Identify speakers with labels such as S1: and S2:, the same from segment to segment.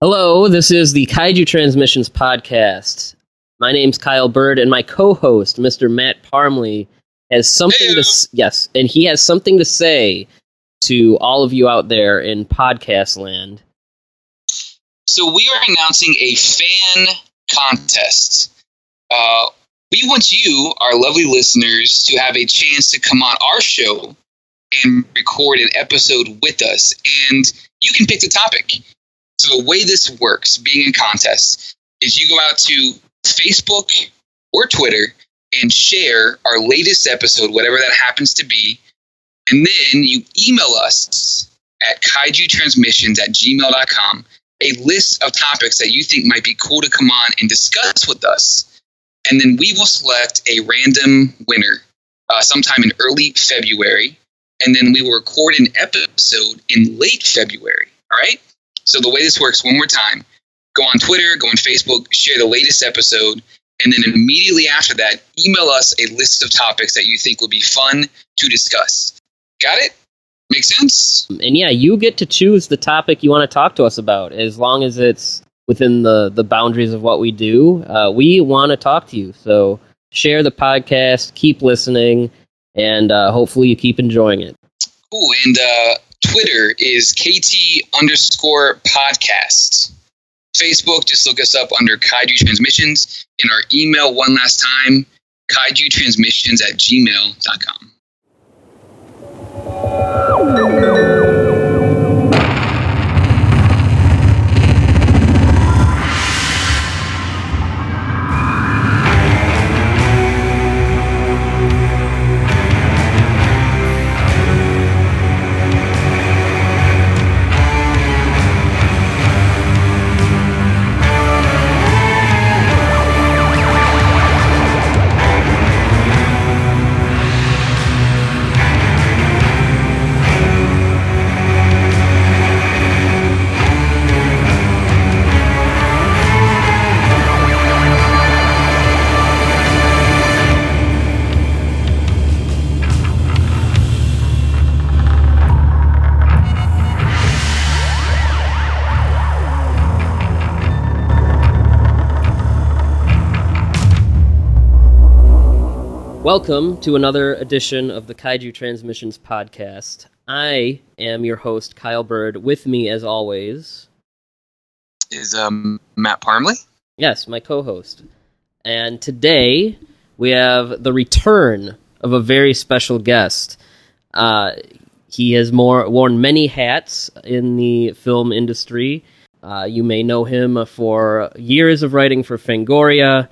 S1: Hello, this is the Kaiju Transmissions podcast. My name's Kyle Byrd, and my co-host, Mr. Matt Parmley, has something to s- yes, and he has something to say to all of you out there in podcast land.
S2: So we are announcing a fan contest. Uh, we want you, our lovely listeners, to have a chance to come on our show and record an episode with us. And you can pick the topic. So the way this works, being in contest, is you go out to Facebook or Twitter and share our latest episode, whatever that happens to be. And then you email us at kaijutransmissions at gmail.com a list of topics that you think might be cool to come on and discuss with us. And then we will select a random winner uh, sometime in early February. And then we will record an episode in late February. All right? So the way this works, one more time go on Twitter, go on Facebook, share the latest episode. And then immediately after that, email us a list of topics that you think would be fun to discuss. Got it? Make sense?
S1: And yeah, you get to choose the topic you want to talk to us about, as long as it's within the the boundaries of what we do. Uh, we want to talk to you, so share the podcast, keep listening, and uh, hopefully you keep enjoying it.
S2: Cool. And uh, Twitter is KT underscore podcast. Facebook, just look us up under Kaiju Transmissions. And our email, one last time, kaijutransmissions at gmail.com.
S1: Welcome to another edition of the Kaiju Transmissions podcast. I am your host, Kyle Byrd. With me, as always,
S2: Is um, Matt Parmley?
S1: yes, my co-host. And today we have the return of a very special guest. Uh, he has more, worn many hats in the film industry. Uh, you may know him for years of writing for Fangoria,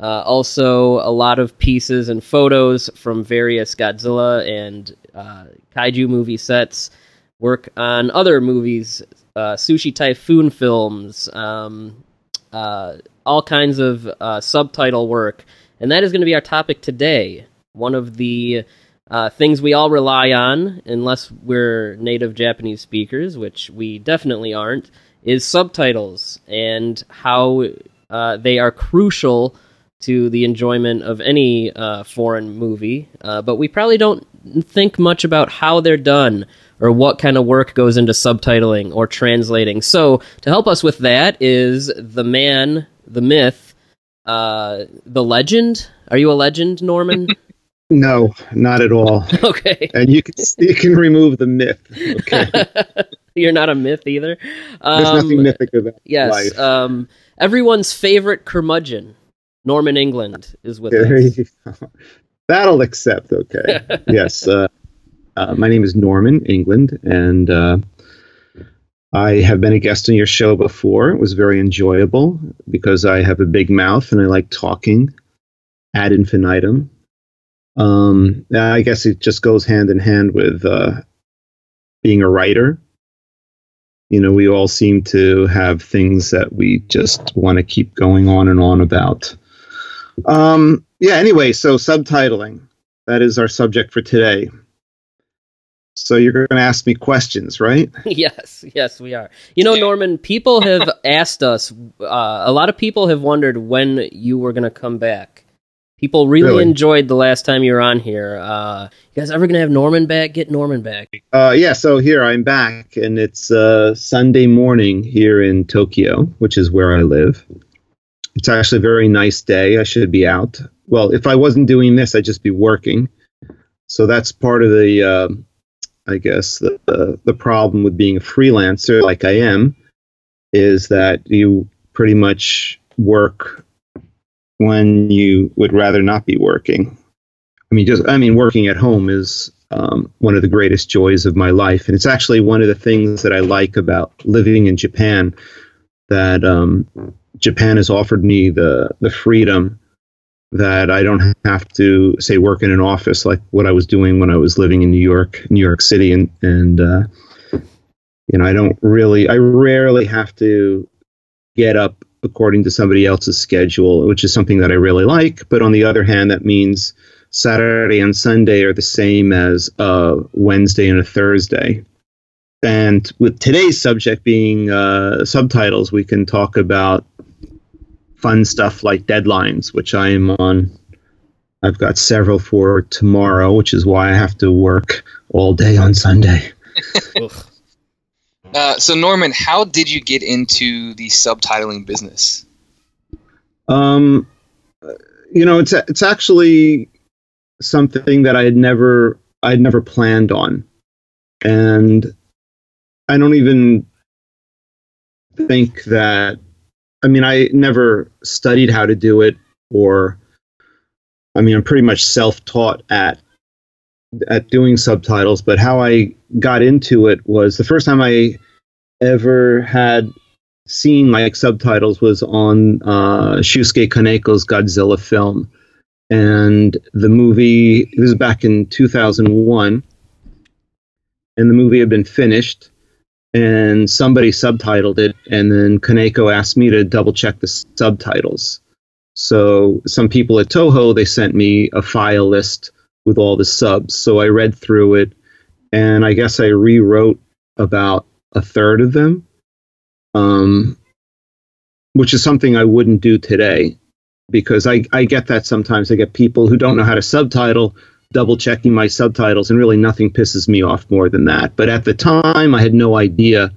S1: uh, also a lot of pieces and photos from various Godzilla and uh, kaiju movie sets. Work on other movies, uh, Sushi Typhoon films, um, uh, all kinds of uh, subtitle work, and that is going to be our topic today. One of the uh, things we all rely on, unless we're native Japanese speakers, which we definitely aren't, is subtitles and how they are crucial to the enjoyment of any uh, foreign movie. Uh, but we probably don't think much about how they're done or what kind of work goes into subtitling or translating. So, to help us with that is the man, the myth, uh, the legend. Are you a legend, Norman?
S3: No, not at all.
S1: okay.
S3: And you can you can remove the myth. Okay,
S1: You're not a myth either.
S3: there's
S1: Um,
S3: nothing mythic about
S1: Yes.
S3: life.
S1: Um, everyone's favorite curmudgeon, Norman England, is with us.
S3: That'll accept. Okay. yes. Uh, uh, my name is Norman England, and uh, I have been a guest on your show before. It was very enjoyable because I have a big mouth and I like talking ad infinitum. Um, I guess it just goes hand in hand with uh, being a writer. You know, we all seem to have things that we just want to keep going on and on about. Um, yeah, anyway, so subtitling. That is our subject for today. So you're going to ask me questions, right?
S1: yes, yes, we are. You know, Norman, people have asked us, uh, a lot of people have wondered when you were going to come back. People really,
S3: Really?
S1: enjoyed the last time you were on here. Uh, you guys ever gonna have Norman back? Get Norman back.
S3: Uh, yeah, so here I'm back, and it's uh, Sunday morning here in Tokyo, which is where I live. It's actually a very nice day. I should be out. Well, if I wasn't doing this, I'd just be working. So that's part of the, uh, I guess, the, the the problem with being a freelancer, like I am, is that you pretty much work when you would rather not be working. I mean, just I mean, working at home is um, one of the greatest joys of my life, and it's actually one of the things that I like about living in Japan. That um, Japan has offered me the the freedom that I don't have to say work in an office like what I was doing when I was living in New York, New York City, and and uh, you know I don't really, I rarely have to get up according to somebody else's schedule, which is something that I really like. But on the other hand, that means Saturday and Sunday are the same as a Wednesday and a Thursday. And with today's subject being uh, subtitles, we can talk about fun stuff like deadlines, which I am on. I've got several for tomorrow, which is why I have to work all day on Sunday.
S2: Uh, so Norman, how did you get into the subtitling business?
S3: Um, you know, it's it's actually something that I had never I had never planned on, and I don't even think that. I mean, I never studied how to do it, or I mean, I'm pretty much self-taught at at doing subtitles. But how I got into it was the first time I ever had seen like subtitles was on uh, Shusuke Kaneko's Godzilla film, and the movie this was back in 2001, and the movie had been finished, and somebody subtitled it, and then Kaneko asked me to double check the subtitles. So some people at Toho they sent me a file list with all the subs, so I read through it, and I guess I rewrote about a third of them um, which is something I wouldn't do today because I, I get that sometimes. I get people who don't know how to subtitle double checking my subtitles, and really nothing pisses me off more than that. But at the time, I had no idea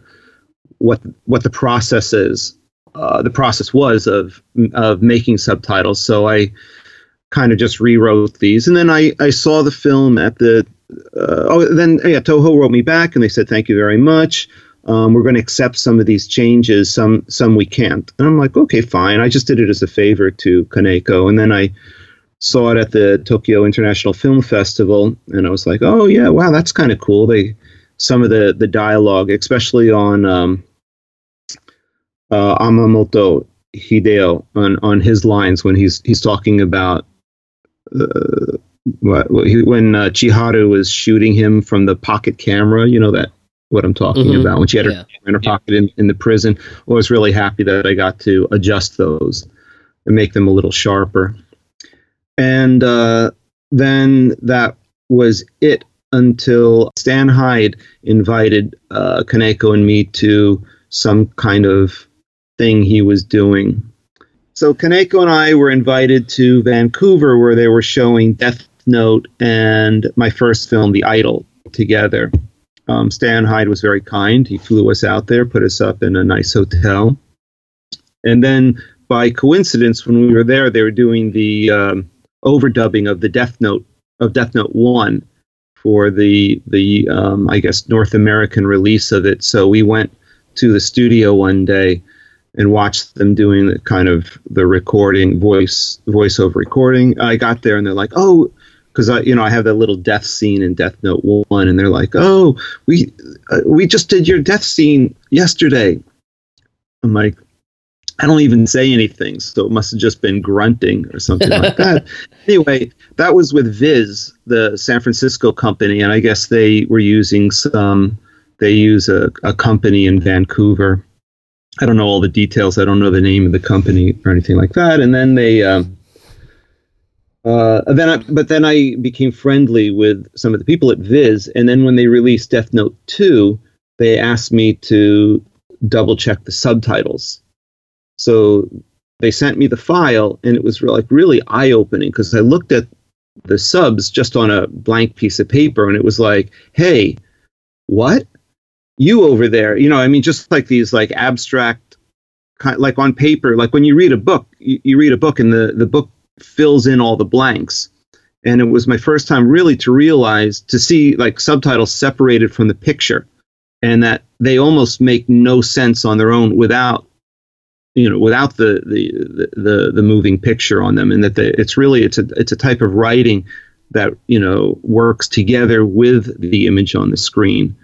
S3: what what the process is. Uh, the process was of of making subtitles, so I kind of just rewrote these, and then I, I saw the film at the uh, oh then yeah Toho wrote me back and they said thank you very much um, we're going to accept some of these changes, some some we can't. And I'm like, okay, fine. I just did it as a favor to Kaneko, and then I saw it at the Tokyo International Film Festival, and I was like, oh yeah, wow, that's kind of cool. They some of the the dialogue, especially on um, uh, Amamoto Hideo on on his lines when he's he's talking about. Uh, what, when uh, Chiharu was shooting him from the pocket camera, you know that what I'm talking
S1: Mhm.
S3: about. When she had her
S1: Yeah.
S3: camera in her pocket in, in the prison, I was really happy that I got to adjust those and make them a little sharper. And uh, then that was it until Stan Hyde invited uh, Kaneko and me to some kind of thing he was doing. So Kaneko and I were invited to Vancouver where they were showing Death Note and my first film, The Idol, together. Um, Stan Hyde was very kind. He flew us out there, put us up in a nice hotel. And then by coincidence, when we were there, they were doing the um, overdubbing of the Death Note of Death Note One for the the um, I guess North American release of it. So we went to the studio one day and watched them doing the kind of the recording voice voiceover recording. I got there and they're like, oh. Because I, you know, I have that little death scene in Death Note One, and they're like, "Oh, we uh, we just did your death scene yesterday." I'm like, I don't even say anything, so it must have just been grunting or something like that. Anyway, that was with Viz, the San Francisco company, and I guess they were using some. They use a, a company in Vancouver. I don't know all the details. I don't know the name of the company or anything like that. And then they, um, uh, then I, but then I became friendly with some of the people at Viz, and then when they released Death Note two, they asked me to double check the subtitles. So they sent me the file, and it was like really eye opening because I looked at the subs just on a blank piece of paper, and it was like, hey, what? You over there? You know, I mean, just like these like abstract, like on paper, like when you read a book, you, you read a book, and the the book fills in all the blanks. And it was my first time really to realize to see like subtitles separated from the picture and that they almost make no sense on their own without you know without the the the, the moving picture on them and that the, it's really it's a it's a type of writing that you know works together with the image on the screen.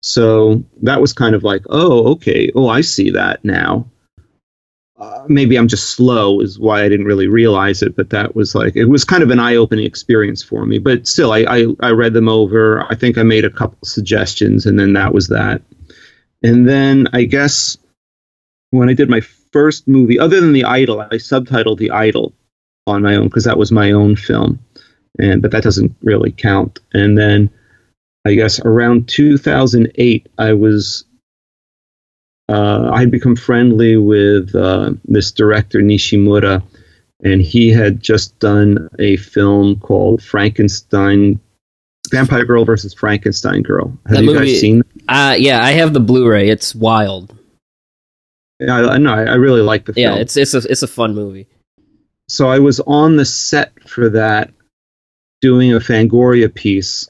S3: So that was kind of like oh okay oh i see that now. Uh, maybe i'm just slow is why i didn't really realize it but that was like it was kind of an eye-opening experience for me. But still I, I i read them over. I think i made a couple suggestions and then that was that. And then i guess when I did my first movie, other than The Idol, I subtitled The Idol on my own because that was my own film, and but that doesn't really count. And then I guess around 2008, I was uh, I had become friendly with uh, this director Nishimura, and he had just done a film called Frankenstein. Vampire Girl versus Frankenstein Girl. Have
S1: That
S3: you
S1: movie-
S3: guys seen?
S1: Uh, yeah, I have the Blu-ray. It's wild.
S3: Yeah, I, know. I, I really like the film.
S1: Yeah, it's it's a it's a fun movie.
S3: so I was on the set for that doing a Fangoria piece.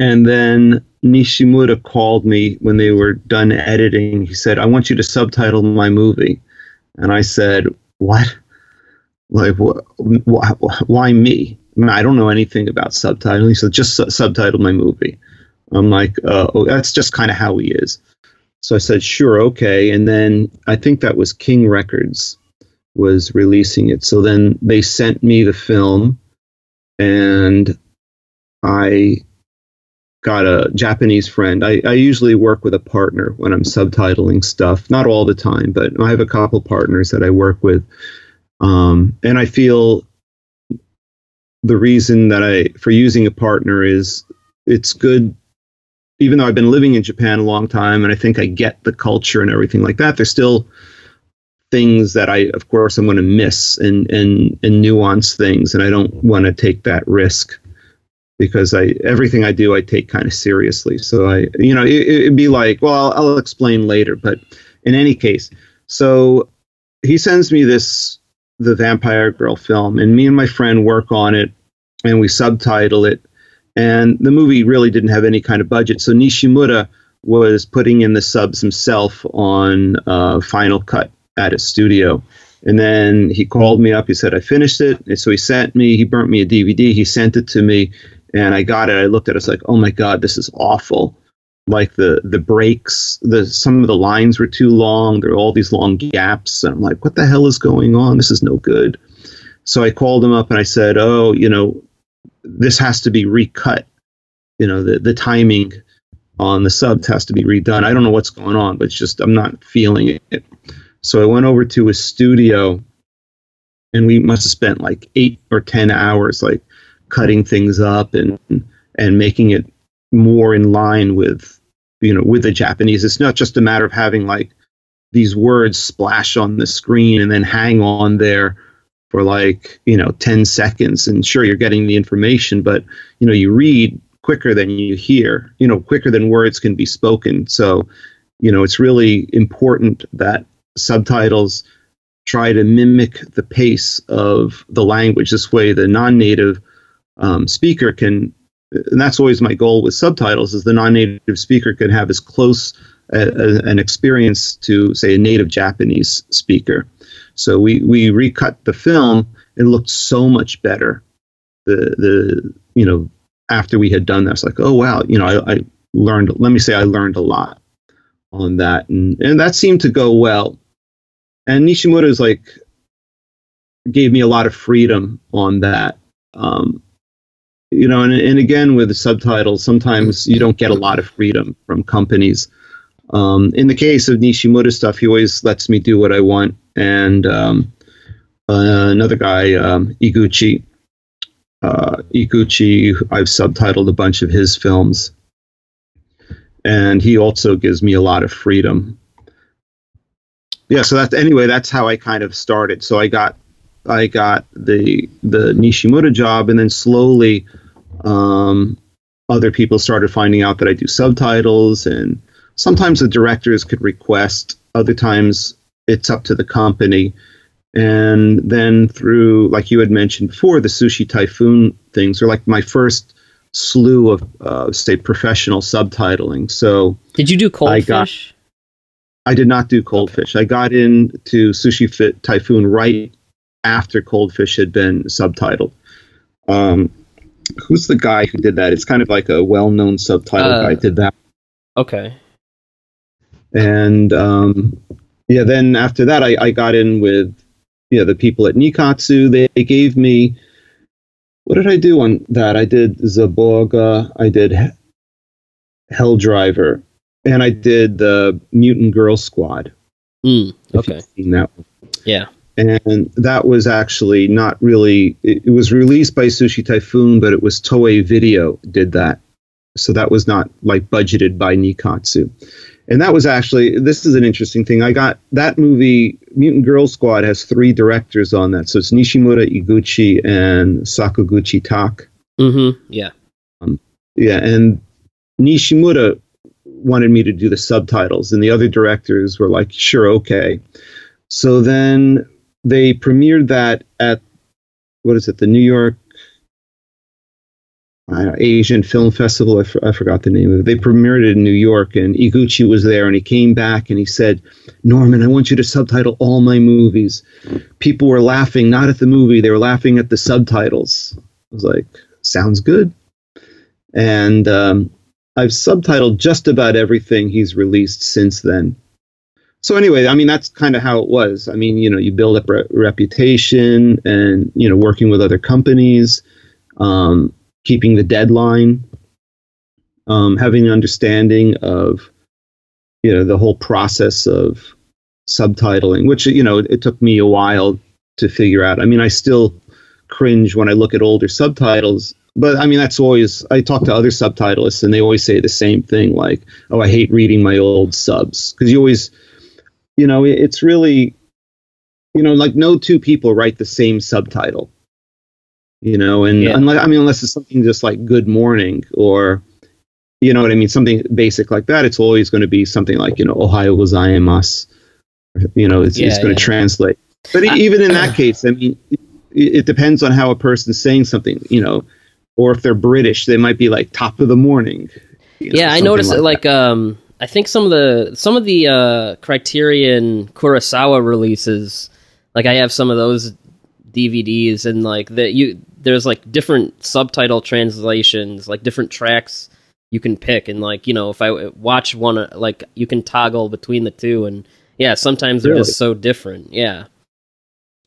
S3: And then Nishimura called me when they were done editing. He said, I want you to subtitle my movie. And I said, What? Like, wh- wh- why me? I, mean, I don't know anything about subtitling. He said, Just su- subtitle my movie. I'm like, uh, oh, that's just kind of how he is. So I said, Sure, okay. And then I think that was King Records was releasing it. So then they sent me the film, and I got a Japanese friend. I, I usually work with a partner when I'm subtitling stuff, not all the time, but I have a couple partners that I work with. Um, and I feel the reason that I for using a partner is it's good even though I've been living in Japan a long time and I think I get the culture and everything like that, there's still things that I, of course, I'm going to miss and and and nuance things, and I don't want to take that risk because I everything I do I take kind of seriously. So I, you know, it, it'd be like, well, I'll, I'll explain later, but in any case, so he sends me this the Vampire Girl film, and me and my friend work on it, and we subtitle it, and the movie really didn't have any kind of budget, so Nishimura was putting in the subs himself on uh, Final Cut at his studio. And then he called me up. He said, I finished it. And so he sent me, he burnt me a DVD. He sent it to me and I got it. I looked at it. I was like, oh my God, this is awful. Like the, the breaks, the, some of the lines were too long. There were all these long gaps. And I'm like, what the hell is going on? This is no good. So I called him up and I said, oh, you know, this has to be recut. You know, the, the timing on the subs has to be redone. I don't know what's going on, but it's just, I'm not feeling it. So I went over to his studio and we must have spent like eight or 10 hours, like cutting things up and, and making it more in line with, you know, with the Japanese. It's not just a matter of having like these words splash on the screen and then hang on there for like, you know, 10 seconds. And sure, you're getting the information, but, you know, you read quicker than you hear, you know, quicker than words can be spoken. So, you know, it's really important that subtitles try to mimic the pace of the language. This way, the non-native um, speaker can, and that's always my goal with subtitles, is the non-native speaker can have as close a, a, an experience to, say, a native Japanese speaker. So we we recut the film. It looked so much better. The the you know after we had done that, it's like, oh wow, you know, I, I learned. Let me say, I learned a lot on that, and and that seemed to go well and Nishimura is like gave me a lot of freedom on that. Um, you know, and, and again with the subtitles, sometimes you don't get a lot of freedom from companies. Um, in the case of Nishimura stuff, he always lets me do what I want. And um, uh, another guy, um, Iguchi, uh, Iguchi, I've subtitled a bunch of his films, and he also gives me a lot of freedom yeah, so that's anyway. That's how I kind of started. So I got I got the the Nishimura job, and then slowly, um, other people started finding out that I do subtitles, and sometimes the directors could request. Other times, it's up to the company. And then through, like you had mentioned before, the Sushi Typhoon things are like my first slew of, uh, say, professional subtitling. So
S1: Did you do cold
S3: I got-
S1: fish?
S3: I did not do Cold Fish. I got into Sushi Fit Typhoon right after Cold Fish had been subtitled. Um, who's the guy who did that? It's kind of like a well-known subtitle
S1: Uh,
S3: guy did that.
S1: Okay.
S3: And um, yeah, then after that, I, I got in with you know the people at Nikkatsu. They, they gave me what did I do on that? I did Zaborgar. I did Hell Driver, and I did the Mutant Girl Squad.
S1: Mm, okay.
S3: that one.
S1: Yeah.
S3: and that was actually not really it, it was released by sushi typhoon but it was toei video did that so that was not like budgeted by nikkatsu and that was actually this is an interesting thing i got that movie mutant girl squad has three directors on that so it's nishimura iguchi and sakaguchi tak
S1: Mm-hmm. Yeah.
S3: yeah and nishimura wanted me to do the subtitles and the other directors were like sure okay so then they premiered that at what is it the new york know, asian film festival I, f- I forgot the name of it they premiered it in new york and iguchi was there and he came back and he said norman i want you to subtitle all my movies people were laughing not at the movie they were laughing at the subtitles i was like sounds good and um, I've subtitled just about everything he's released since then. So anyway, I mean that's kind of how it was. I mean, you know, you build up a reputation, and you know, working with other companies, um, keeping the deadline, um, having an understanding of, you know, the whole process of subtitling, which you know, it took me a while to figure out. I mean, I still cringe when I look at older subtitles but I mean, that's always, I talk to other subtitlists and they always say the same thing like, oh, I hate reading my old subs. Because you always, you know, it's really, you know, like no two people write the same subtitle, you know, and
S1: Yeah.
S3: unless, I mean, unless it's something just like good morning or, you know what I mean, something basic like that, it's always going to be something like, you know, Ohayo gozaimasu. You know, it's, it's
S1: Yeah,
S3: going
S1: yeah.
S3: to translate. But
S1: I-
S3: even in that case, I mean, it, it depends on how a person's saying something, you know, or if they're British, they might be like top of the morning. you know,
S1: yeah, I noticed
S3: like.
S1: Like, um, I think some of the some of the uh, Criterion Kurosawa releases, like I have some of those DVDs, and like that you there's like different subtitle translations, like different tracks you can pick, and like you know if I watch one, like you can toggle between the two, and yeah, sometimes they're
S3: Really?
S1: just so different. Yeah,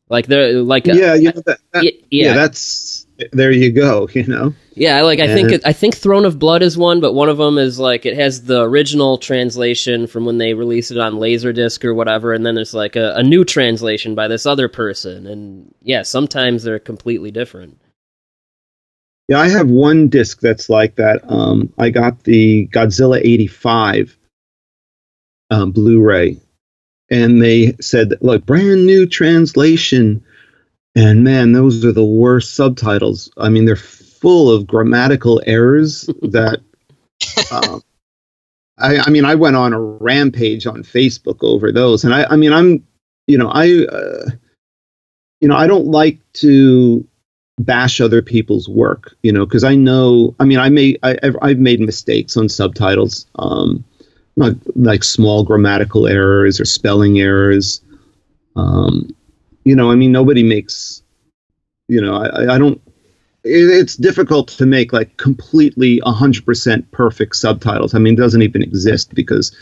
S1: like they're like.
S3: Yeah, you know, that, that- yeah.
S1: yeah,
S3: that's there you go. You know,
S1: Yeah, like I think it, I think Throne of Blood is one, but one of them is like it has the original translation from when they released it on Laserdisc or whatever, and then there's like a, a new translation by this other person, and yeah, sometimes they're completely different.
S3: Yeah, I have one disc that's like that. Um, I got the Godzilla '85 um, Blu-ray, and they said, "Look, brand new translation." And man, those are the worst subtitles. I mean, they're full of grammatical errors that. Um, I, I mean, I went on a rampage on Facebook over those, and I, I mean, I'm, you know, I, uh, you know, I don't like to bash other people's work, you know, because I know, I mean, I may, I, I've, I've made mistakes on subtitles, um, not like small grammatical errors or spelling errors. Um, you know, I mean, nobody makes, you know, I, I- don't. It, it's difficult to make like completely 100% perfect subtitles. I mean, it doesn't even exist because,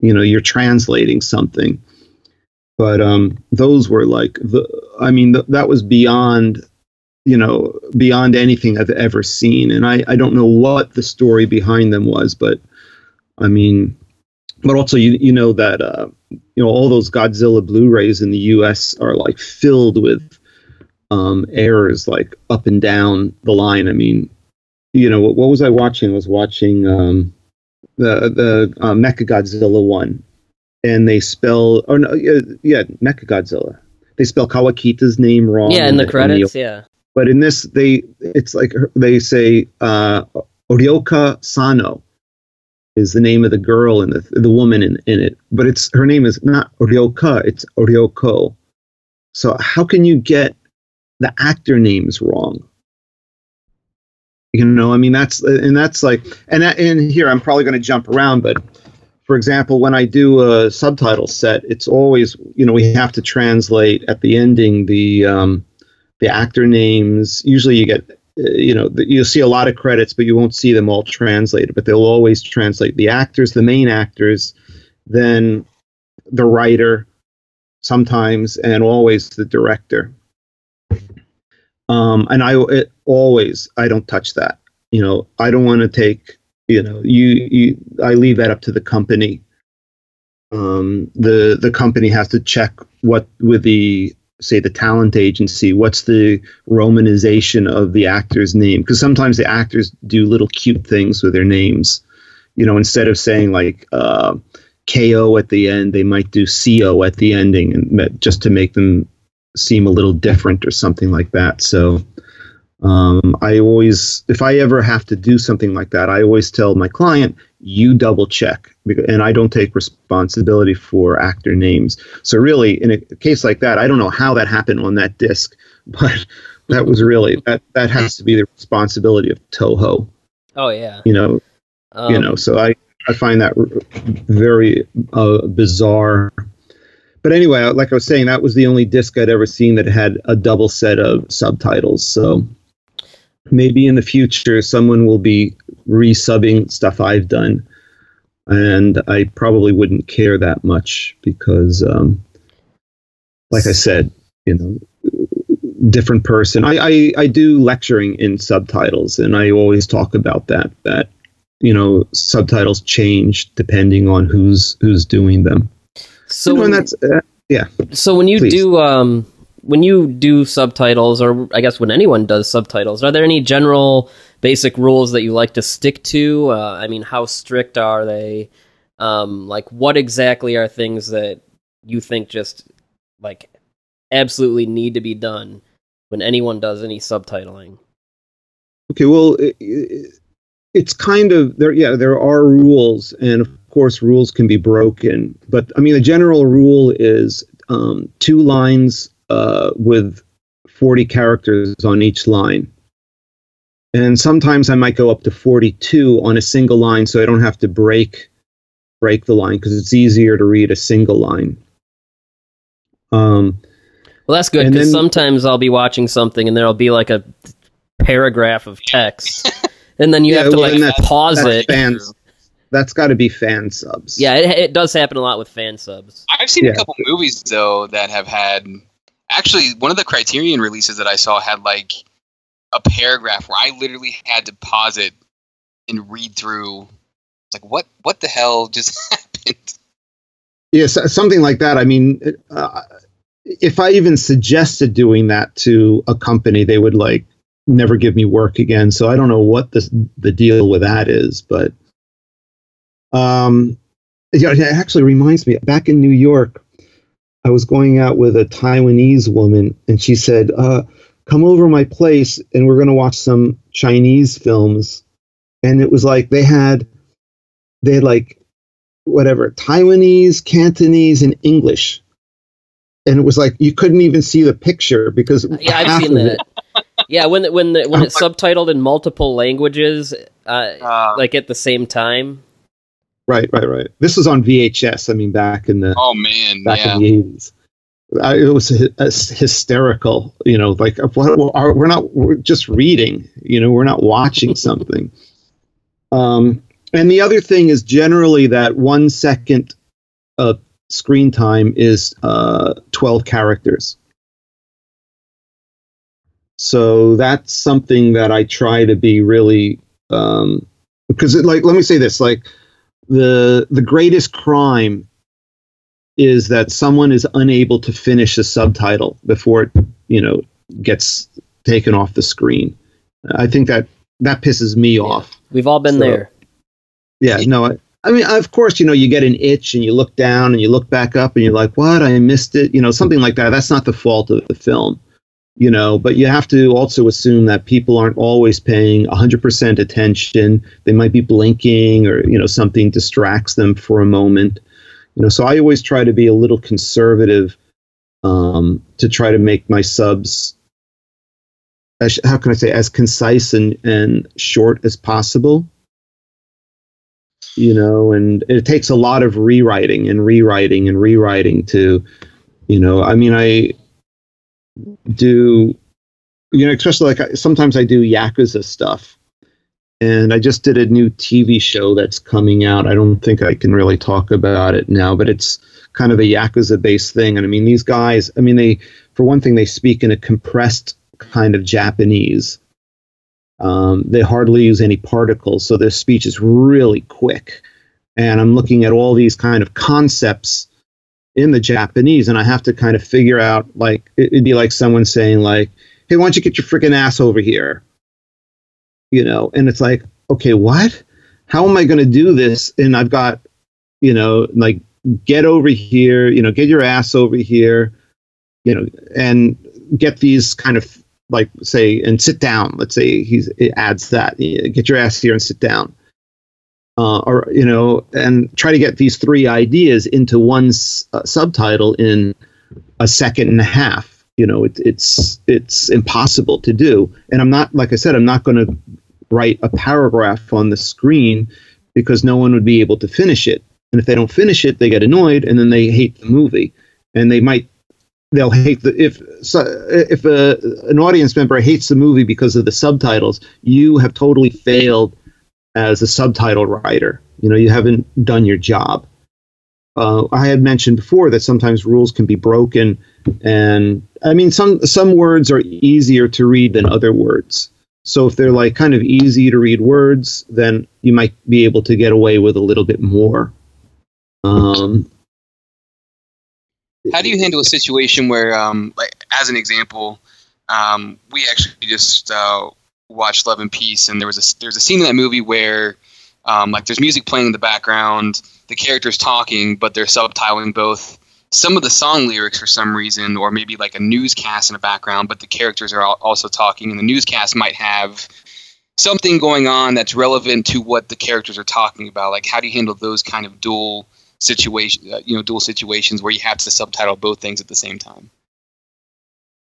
S3: you know, you're translating something. But um, those were like the. I mean, th- that was beyond you know, beyond anything I've ever seen. And I, I don't know what the story behind them was, but I mean, but also you you know that uh, you know all those Godzilla Blu-rays in the U.S. are like filled with um, errors, like up and down the line. I mean, you know, what, what was I watching? I was watching um, the the uh, Mecha Godzilla one, and they spell oh no yeah, yeah Mechagodzilla. They spell Kawakita's name wrong.
S1: Yeah, in the credits, yeah.
S3: But in this, they it's like they say uh, Orioka Sano is the name of the girl and the the woman in, in it, but it's her name is not Orioka, it's Ryoko. So how can you get the actor names wrong? You know, I mean that's and that's like and that, and here I'm probably going to jump around, but for example, when I do a subtitle set, it's always you know we have to translate at the ending the um, the actor names. Usually, you get uh, you know you'll see a lot of credits, but you won't see them all translated. But they'll always translate the actors, the main actors, then the writer, sometimes, and always the director. Um, and I it, always I don't touch that. You know, I don't want to take you know you, you i leave that up to the company um, the the company has to check what with the say the talent agency what's the romanization of the actor's name? Because sometimes the actors do little cute things with their names. You know instead of saying like uh, ko at the end they might do co at the ending and just to make them seem a little different or something like that. So um, I always, if I ever have to do something like that, I always tell my client, you double check, and I don't take responsibility for actor names. So really, in a case like that, I don't know how that happened on that disc, but that was really that that has to be the responsibility of Toho.
S1: Oh yeah.
S3: You know, um, you know. So I I find that very uh, bizarre. But anyway, like I was saying, that was the only disc I'd ever seen that had a double set of subtitles. So maybe in the future someone will be resubbing stuff I've done, and I probably wouldn't care that much because, um, like I said, you know, different person. I, I I do lecturing in subtitles, and I always talk about that. That you know, subtitles change depending on who's who's doing them.
S1: So
S3: you know, and that's uh, yeah.
S1: So when you Please. do um when you do subtitles, or I guess when anyone does subtitles, are there any general basic rules that you like to stick to? Uh, I mean, how strict are they? Um, like, what exactly are things that you think just like absolutely need to be done when anyone does any subtitling?
S3: Okay, well, it, it, it's kind of there. Yeah, there are rules, and of course, rules can be broken. But I mean, the general rule is um, two lines uh, with 40 characters on each line. And sometimes I might go up to 42 on a single line so I don't have to break break the line because it's easier to read a single line. Um,
S1: well, that's good because sometimes I'll be watching something and there'll be like a paragraph of text, and then you yeah, have to well, like pause it.
S3: Fans, that's got to be fan subs.
S1: Yeah, it, it, does happen a lot with fan subs.
S2: I've seen
S3: yeah.
S2: a couple movies though that have had actually one of the Criterion releases that I saw had like a paragraph where I literally had to pause it and read through. Like what what the hell just happened?
S3: Yes, something like that. I mean, uh, if I even suggested doing that to a company, they would like never give me work again. So I don't know what the the deal with that is, but um, yeah, it actually reminds me. Back in New York, I was going out with a Taiwanese woman, and she said, uh, "Come over my place, and we're going to watch some Chinese films." And it was like they had, they had like, whatever Taiwanese, Cantonese, and English, and it was like you couldn't even see the picture because
S1: yeah, I've seen that. yeah, when when the, when it's subtitled in multiple languages, uh, uh, like at the same time,
S3: Right, right, right. This was on VHS. I mean, back in the
S2: oh man,
S3: back
S2: yeah.
S3: in the eighties. It was hysterical, you know. Like what? we're not we're just reading, you know. We're not watching something. Um, and the other thing is generally that one second of screen time is uh, twelve characters. So that's something that I try to be really um, because, it, like, let me say this, like the the greatest crime is that someone is unable to finish a subtitle before it you know gets taken off the screen i think that that pisses me
S1: yeah.
S3: off
S1: we've all been so, there
S3: yeah no I, I mean, of course, you know, you get an itch and you look down and you look back up and you're like, what? I missed it. You know, something like that. That's not the fault of the film, you know, but you have to also assume that people aren't always paying 100% attention. They might be blinking or, you know, something distracts them for a moment. You know, so I always try to be a little conservative um, to try to make my subs, as, how can I say, as concise and, and short as possible you know, and it takes a lot of rewriting and rewriting and rewriting to, you know, I mean, I do, you know, especially like sometimes I do Yakuza stuff. And I just did a new TV show that's coming out. I don't think I can really talk about it now, but it's kind of a Yakuza based thing. And I mean, these guys, I mean, they, for one thing, they speak in a compressed kind of Japanese um, they hardly use any particles, so their speech is really quick. And I'm looking at all these kind of concepts in the Japanese, and I have to kind of figure out like it'd be like someone saying like, "Hey, why don't you get your freaking ass over here?" You know, and it's like, okay, what? How am I going to do this? And I've got, you know, like get over here, you know, get your ass over here, you know, and get these kind of like say and sit down let's say it adds that get your ass here and sit down uh, or you know and try to get these three ideas into one s- uh, subtitle in a second and a half. You know it, it's it's impossible to do. And i'm not like i said i'm not going to write a paragraph on the screen because no one would be able to finish it. And if they don't finish it they get annoyed and then they hate the movie. And they might they'll hate the if so, if a, an audience member hates the movie because of the subtitles you have totally failed as a subtitle writer. You know you haven't done your job. Uh, i had mentioned before that sometimes rules can be broken and i mean some some words are easier to read than other words. So if they're like kind of easy to read words then you might be able to get away with a little bit more. Um,
S2: how do you handle a situation where, um, like as an example, um, we actually just uh, watched Love and Peace, and there was a there's a scene in that movie where, um, like, there's music playing in the background, the characters talking, but they're subtitling both some of the song lyrics for some reason, or maybe like a newscast in the background, but the characters are also talking, and the newscast might have something going on that's relevant to what the characters are talking about. Like, how do you handle those kind of dual situation, uh, you know, dual situations where you have to subtitle both things at the same time?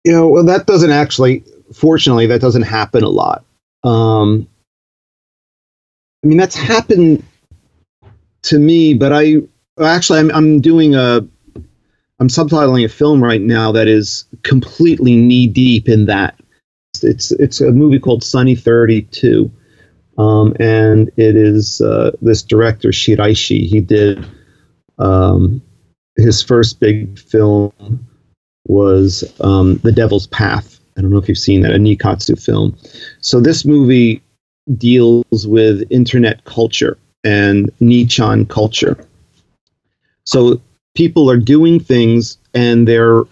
S3: You know, well, that doesn't actually, fortunately, that doesn't happen a lot. Um, I mean, that's happened to me, but I actually, I'm, I'm doing a, I'm subtitling a film right now that is completely knee deep in that. It's it's a movie called Sunny Thirty Two, um, and it is uh, this director Shiraishi. He did um, his first big film was um, The Devil's Path. I don't know if you've seen that, a Nikkatsu film. So this movie deals with internet culture and Nichon culture. So people are doing things and they're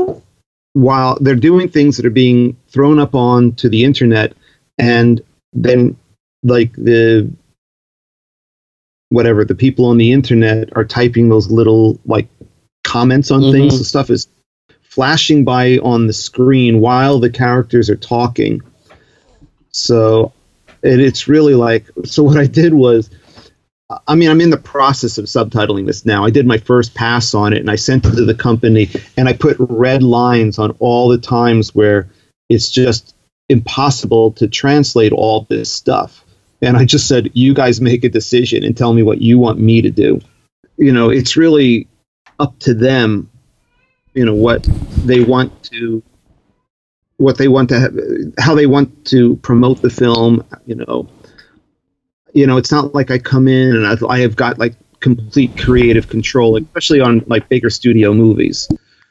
S3: while they're doing things that are being thrown up onto the internet and then like the whatever the people on the internet are typing those little like comments on mm-hmm. things the stuff is flashing by on the screen while the characters are talking. So and it's really like so what i did was i mean i'm in the process of subtitling this now. I did my first pass on it and i sent it to the company and i put red lines on all the times where it's just impossible to translate all this stuff. And I just said, you guys make a decision and tell me what you want me to do. You know, it's really up to them, you know, what they want to, what they want to have, how they want to promote the film, you know. You know, it's not like I come in and I've, I have got like complete creative control, especially on like bigger studio movies.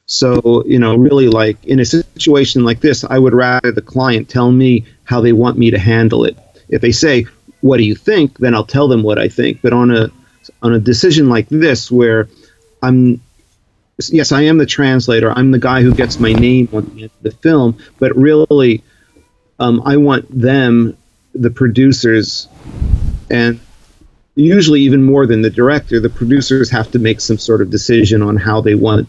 S3: So, you know, really like in a situation like this, I would rather the client tell me how they want me to handle it. If they say, what do you think, then I'll tell them what I think. But on a on a decision like this, where I'm yes, I am the translator. I'm the guy who gets my name on the, the film, but really, um, I want them, the producers, and usually even more than the director, the producers have to make some sort of decision on how they want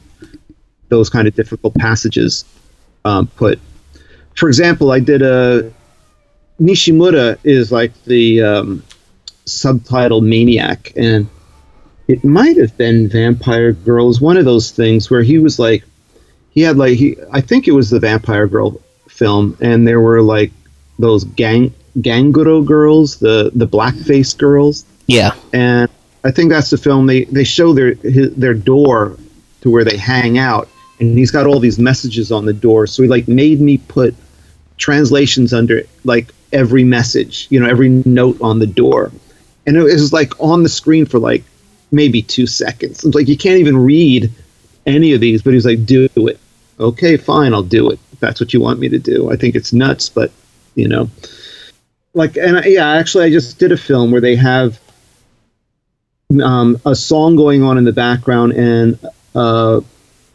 S3: those kind of difficult passages um, put. For example, I did a Nishimura is like the um, subtitle maniac, and it might have been Vampire Girls, one of those things where he was like, he had like he, I think it was the Vampire Girl film, and there were like those gang Ganguro girls, the the blackface girls,
S1: Yeah.
S3: and I think that's the film. They they show their his, their door to where they hang out, and he's got all these messages on the door. So he like made me put translations under like every message, you know, every note on the door, and it was like on the screen for like maybe two seconds. It's like you can't even read any of these, but he's like, "Do it." Okay, fine, I'll do it. If that's what you want me to do. I think it's nuts, but you know, like, and I, yeah, actually, I just did a film where they have um, a song going on in the background, and uh,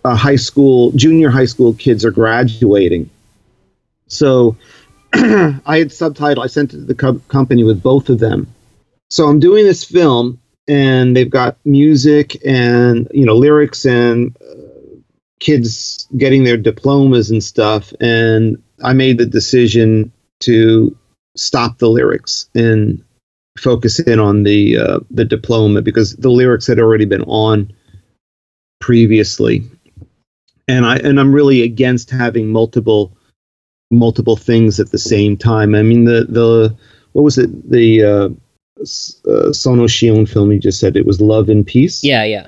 S3: a high school, junior high school kids are graduating. So I had subtitle. I sent it to the co- company with both of them. So I'm doing this film, and they've got music and you know lyrics and uh, kids getting their diplomas and stuff. And I made the decision to stop the lyrics and focus in on the uh, the diploma because the lyrics had already been on previously. And i and i'm really against having multiple multiple things at the same time. I mean the the what was it? The uh, uh, Sono Sion film you just said it was love and peace.
S1: Yeah, yeah.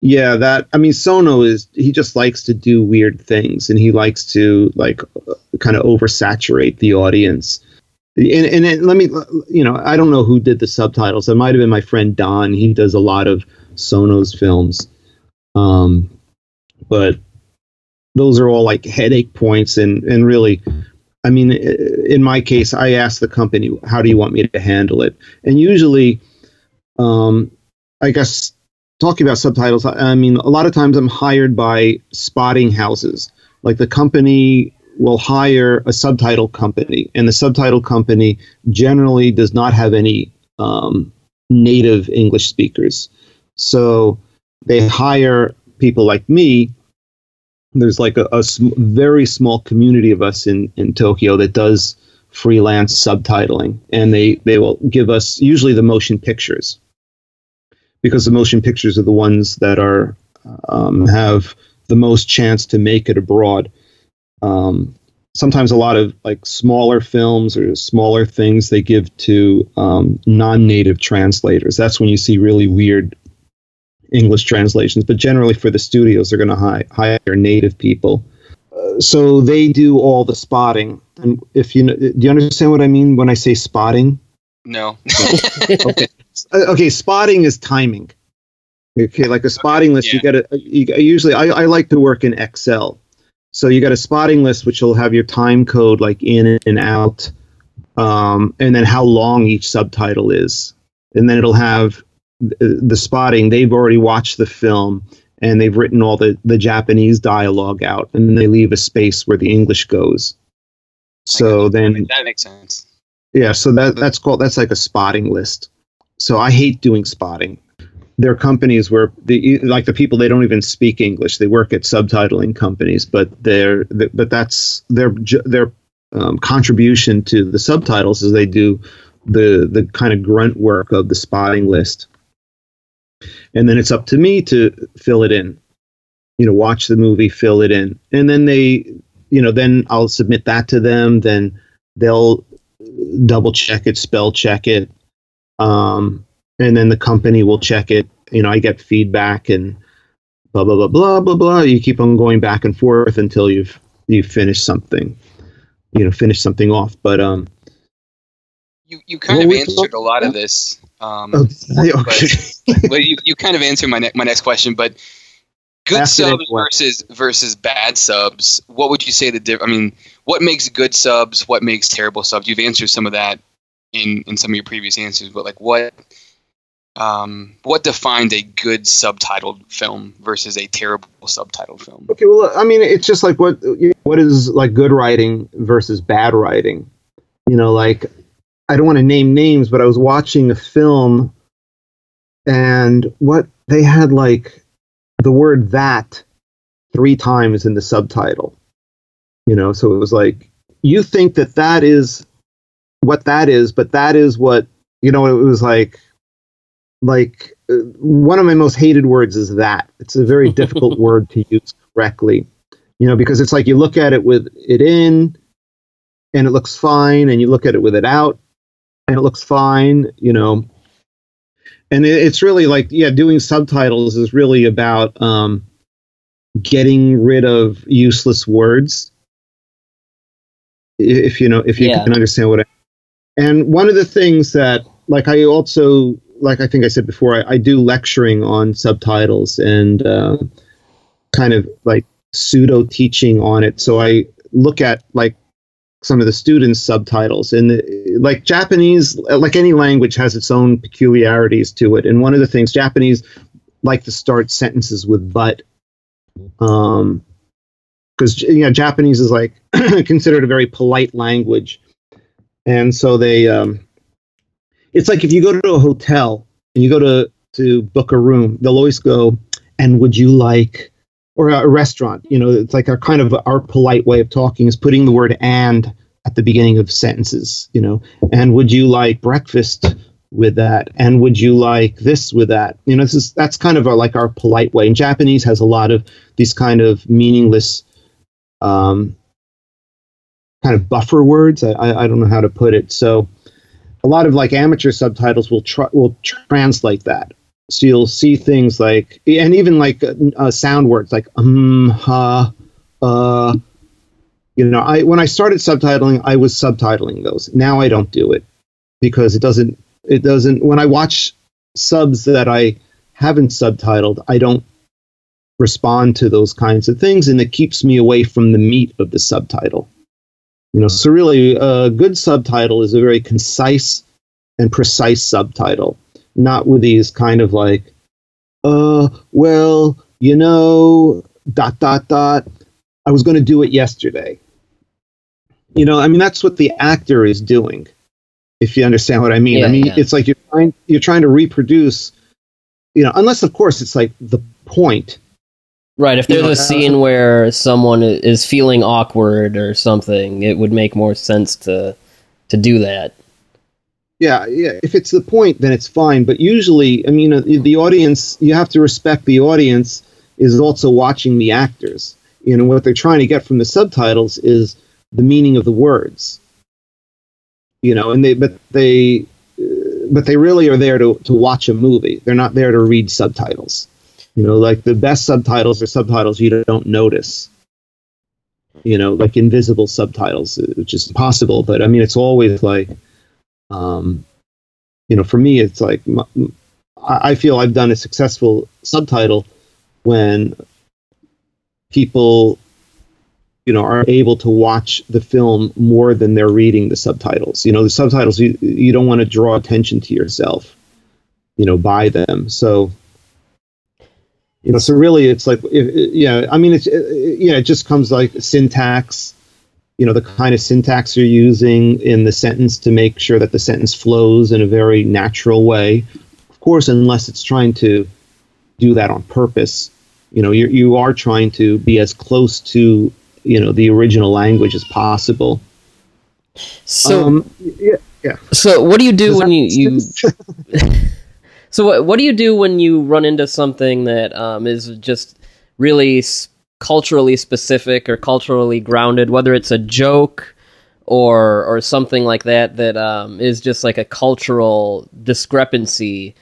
S3: yeah that i mean sono is he just likes to do weird things and he likes to like kind of oversaturate the audience. And, and it, let me you know i don't know who did the subtitles. It might have been my friend don. He does a lot of sono's films. Um but those are all like headache points and and really i mean in my case i asked the company how do you want me to handle it? And usually um i guess talking about subtitles I, mean a lot of times i'm hired by spotting houses. Like the company will hire a subtitle company and the subtitle company generally does not have any um, native english speakers. So they hire people like me there's like a, a sm- very small community of us in, in Tokyo that does freelance subtitling, and they, they will give us usually the motion pictures because the motion pictures are the ones that are um, have the most chance to make it abroad. Um, sometimes a lot of like smaller films or smaller things they give to um, non-native translators. That's when you see really weird English translations, but generally for the studios, they're going to hi- hire native people. Uh, so they do all the spotting. And if you do you understand what I mean when I say spotting?
S2: No.
S3: okay. Uh, okay, spotting is timing. Okay, like a spotting list, you
S2: yeah.
S3: get a you, usually I, I like to work in Excel. So you got a spotting list which will have your time code like in and out, um, and then how long each subtitle is, and then it'll have the, the spotting. They've already watched the film and they've written all the the Japanese dialogue out, and they leave a space where the English goes. So then
S2: that makes sense.
S3: yeah, so that that's called that's like a spotting list. So I hate doing spotting. There are companies where the like the people they don't even speak English. They work at subtitling companies, but they're but that's their their um, contribution to the subtitles is they do the the kind of grunt work of the spotting list, and then it's up to me to fill it in. You know, watch the movie, fill it in, and then they, you know, then I'll submit that to them. Then they'll double check it, spell check it, um, and then the company will check it. You know, I get feedback and blah blah blah blah blah blah. You keep on going back and forth until you've you finish something. You know, finish something off. But um,
S2: You you kind
S3: Well,
S2: of answered a lot of this. Um,
S3: okay. okay.
S2: well, you, you kind of answered my ne- my next question, but good
S3: it
S2: subs versus versus bad subs. What would you say the difference? I mean, what makes good subs? What makes terrible subs? You've answered some of that in in some of your previous answers, but like what um, what defined a good subtitled film versus a terrible subtitled film?
S3: Okay, well, I mean, it's just like what what is like good writing versus bad writing. You know, like I don't want to name names, but I was watching a film and what they had like the word that three times in the subtitle. You know, so it was like you think that that is what that is, but that is what you know. It was like like uh, one of my most hated words is that. It's a very difficult word to use correctly. You know, because it's like you look at it with it in, and it looks fine, and you look at it with it out, and it looks fine. You know, and it, it's really like yeah, doing subtitles is really about um, getting rid of useless words. If you know, if you
S1: Yeah.
S3: can understand what I. And one of the things that, like, I also, like I think I said before, I, I do lecturing on subtitles and uh, kind of like pseudo teaching on it. So I look at like some of the students' subtitles, and the, like Japanese, like any language, has its own peculiarities to it. And one of the things Japanese like to start sentences with "but," um, because you know Japanese is like considered a very polite language, and so they, um, it's like if you go to a hotel and you go to to book a room, they'll always go, "And would you like?" Or a restaurant, you know, it's like our kind of our polite way of talking is putting the word "and" at the beginning of sentences, you know. And would you like breakfast with that? And would you like this with that? You know, this is that's kind of our, like our polite way. And Japanese has a lot of these kind of meaningless um, kind of buffer words. I, I, I don't know how to put it. So a lot of like amateur subtitles will try will translate that. So you'll see things like and even like uh, uh, sound words like um, ha, uh. You know, I when I started subtitling, I was subtitling those. Now I don't do it because it doesn't. It doesn't. When I watch subs that I haven't subtitled, I don't respond to those kinds of things, and it keeps me away from the meat of the subtitle. You know, so really, a good subtitle is a very concise and precise subtitle, not with these kind of like, uh, well, you know, dot dot dot. I was going to do it yesterday. You know, I mean, that's what the actor is doing. If you understand what I mean,
S1: Yeah,
S3: I mean,
S1: yeah.
S3: it's like you're trying you're trying to reproduce. You know, unless of course it's like the point.
S1: Right. If
S3: You
S1: there's
S3: know,
S1: a scene where someone is feeling awkward or something, it would make more sense to to do that.
S3: Yeah, yeah. If it's the point, then it's fine. But usually, I mean, uh, the audience, you have to respect the audience is also watching the actors. You know, what they're trying to get from the subtitles is the meaning of the words. You know, and they, but they, uh, but they really are there to to watch a movie. They're not there to read subtitles. You know, like the best subtitles are subtitles you don't notice. You know, like invisible subtitles, uh, which is impossible. But I mean, it's always like um, you know, for me, it's like I feel I've done a successful subtitle when people, you know, are able to watch the film more than they're reading the subtitles. You know, the subtitles you you don't want to draw attention to yourself, you know, by them. So. You know, so really, it's like, yeah. I mean, it's, it, yeah. It just comes like syntax, you know the kind of syntax you're using in the sentence to make sure that the sentence flows in a very natural way. Of course unless it's trying to do that on purpose you know you you are trying to be as close to you know the original language as possible.
S1: So
S3: um, yeah yeah.
S1: so what do you do
S3: Does
S1: when you, you? So what what do you do when you run into something that um, is just really s- culturally specific or culturally grounded, whether it's a joke or or something like that that um, is just like a cultural discrepancy?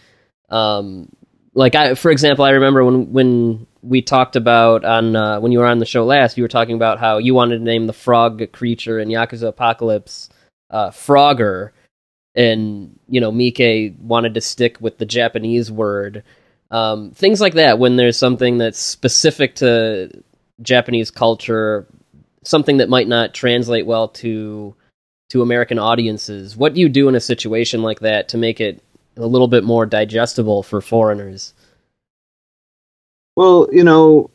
S1: Um, like I, for example, I remember when when we talked about on uh, when you were on the show last, you were talking about how you wanted to name the frog creature in Yakuza Apocalypse uh, Frogger and you know Mike wanted to stick with the Japanese word. Um, things like that when there's something that's specific to Japanese culture, something that might not translate well to to American audiences. What do you do in a situation like that to make it a little bit more digestible for foreigners?
S3: Well, you know,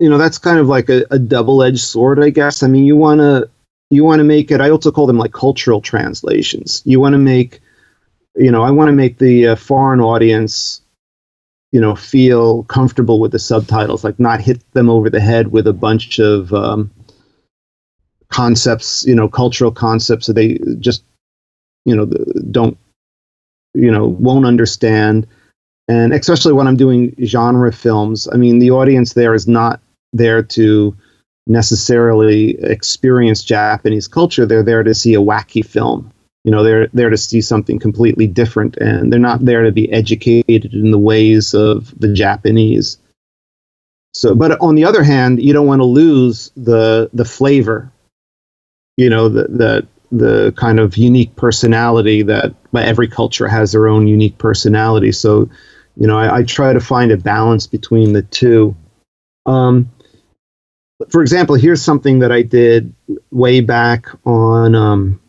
S3: you know that's kind of like a, a double-edged sword, I guess. I mean, you want to you want to make it. I also call them like cultural translations. You want to make you know, I want to make the uh, foreign audience, you know, feel comfortable with the subtitles, like not hit them over the head with a bunch of um, concepts, you know, cultural concepts that they just, you know, don't, you know, won't understand. And especially when I'm doing genre films, I mean, the audience there is not there to necessarily experience Japanese culture. They're there to see a wacky film you know they're there to see something completely different and they're not there to be educated in the ways of the japanese. So but on the other hand you don't want to lose the the flavor you know the the the kind of unique personality that every culture has their own unique personality. So you know I, I try to find a balance between the two. Um, for example here's something that i did way back on um,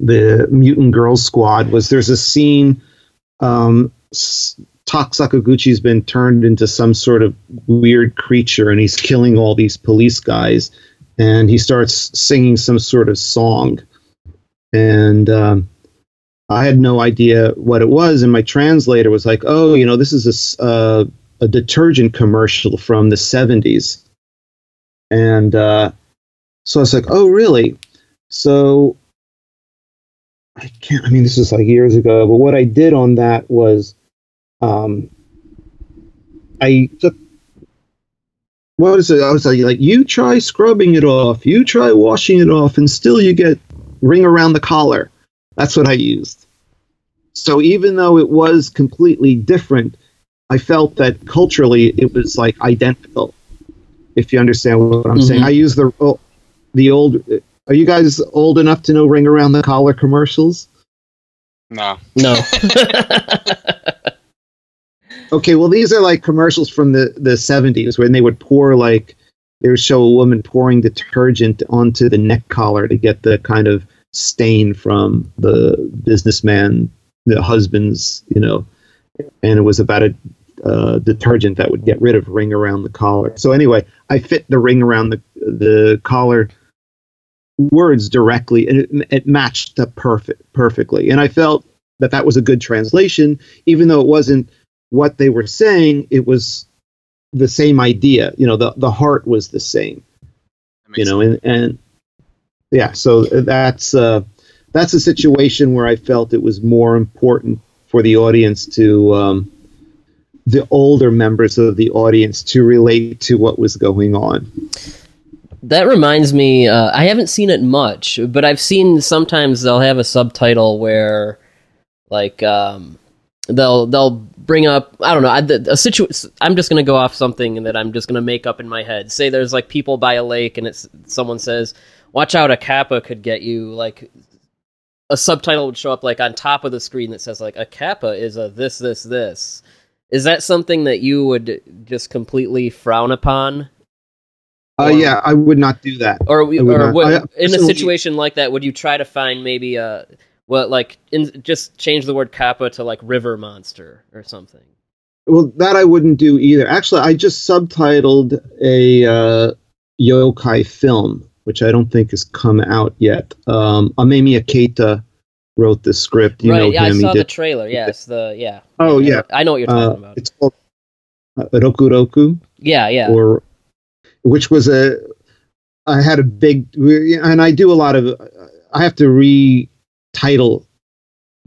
S3: the Mutant Girls Squad was there's a scene. Um, Tak Sakaguchi's been turned into some sort of weird creature, and he's killing all these police guys. And he starts singing some sort of song, and um, I had no idea what it was. And my translator was like, "Oh, you know, this is a, uh, a detergent commercial from the '70s." And uh, so I was like, "Oh, really?" So I can't. I mean, this is like years ago. But what I did on that was, um, I took. What is it? I was like, like you try scrubbing it off, you try washing it off, and still you get ring around the collar. That's what I used. So even though it was completely different, I felt that culturally it was like identical. If you understand what I'm mm-hmm. saying, I use the the old are you guys old enough to know Ring Around the Collar commercials?
S2: No.
S1: No.
S3: okay, well, these are like commercials from the, the 70s when they would pour, like, they would show a woman pouring detergent onto the neck collar to get the kind of stain from the businessman, the husband's, you know, and it was about a uh, detergent that would get rid of ring around the collar. So anyway, I fit the ring around the the collar words directly, and it, it matched up perfect perfectly. And I felt that that was a good translation, even though it wasn't what they were saying. It was the same idea. You know, the the heart was the same. You know, and and yeah, so that's uh, that's a situation where I felt it was more important for the audience to um, the older members of the audience to relate to what was going on.
S1: That reminds me, uh, I haven't seen it much, but I've seen sometimes they'll have a subtitle where, like, um, they'll they'll bring up I don't know a situation. I'm just gonna go off something that I'm just gonna make up in my head. Say there's like people by a lake, and it's someone says, "Watch out, a kappa could get you." Like a subtitle would show up like on top of the screen that says like a kappa is a this this this. Is that something that you would just completely frown upon?
S3: Uh, yeah, I would not do that.
S1: Or, we, or what, I, in a situation like that, would you try to find maybe a what like in, just change the word kappa to like river monster or something?
S3: Well, that I wouldn't do either. Actually, I just subtitled a uh, yokai film, which I don't think has come out yet. Um, Amemiya Keita wrote the script. You
S1: right,
S3: know
S1: yeah,
S3: him.
S1: I saw the trailer. Yes, the yeah.
S3: Oh yeah,
S1: I know what you're talking uh, about.
S3: It's called uh, Roku Roku.
S1: Yeah, yeah.
S3: Or which was a I had a big and I do a lot of I have to retitle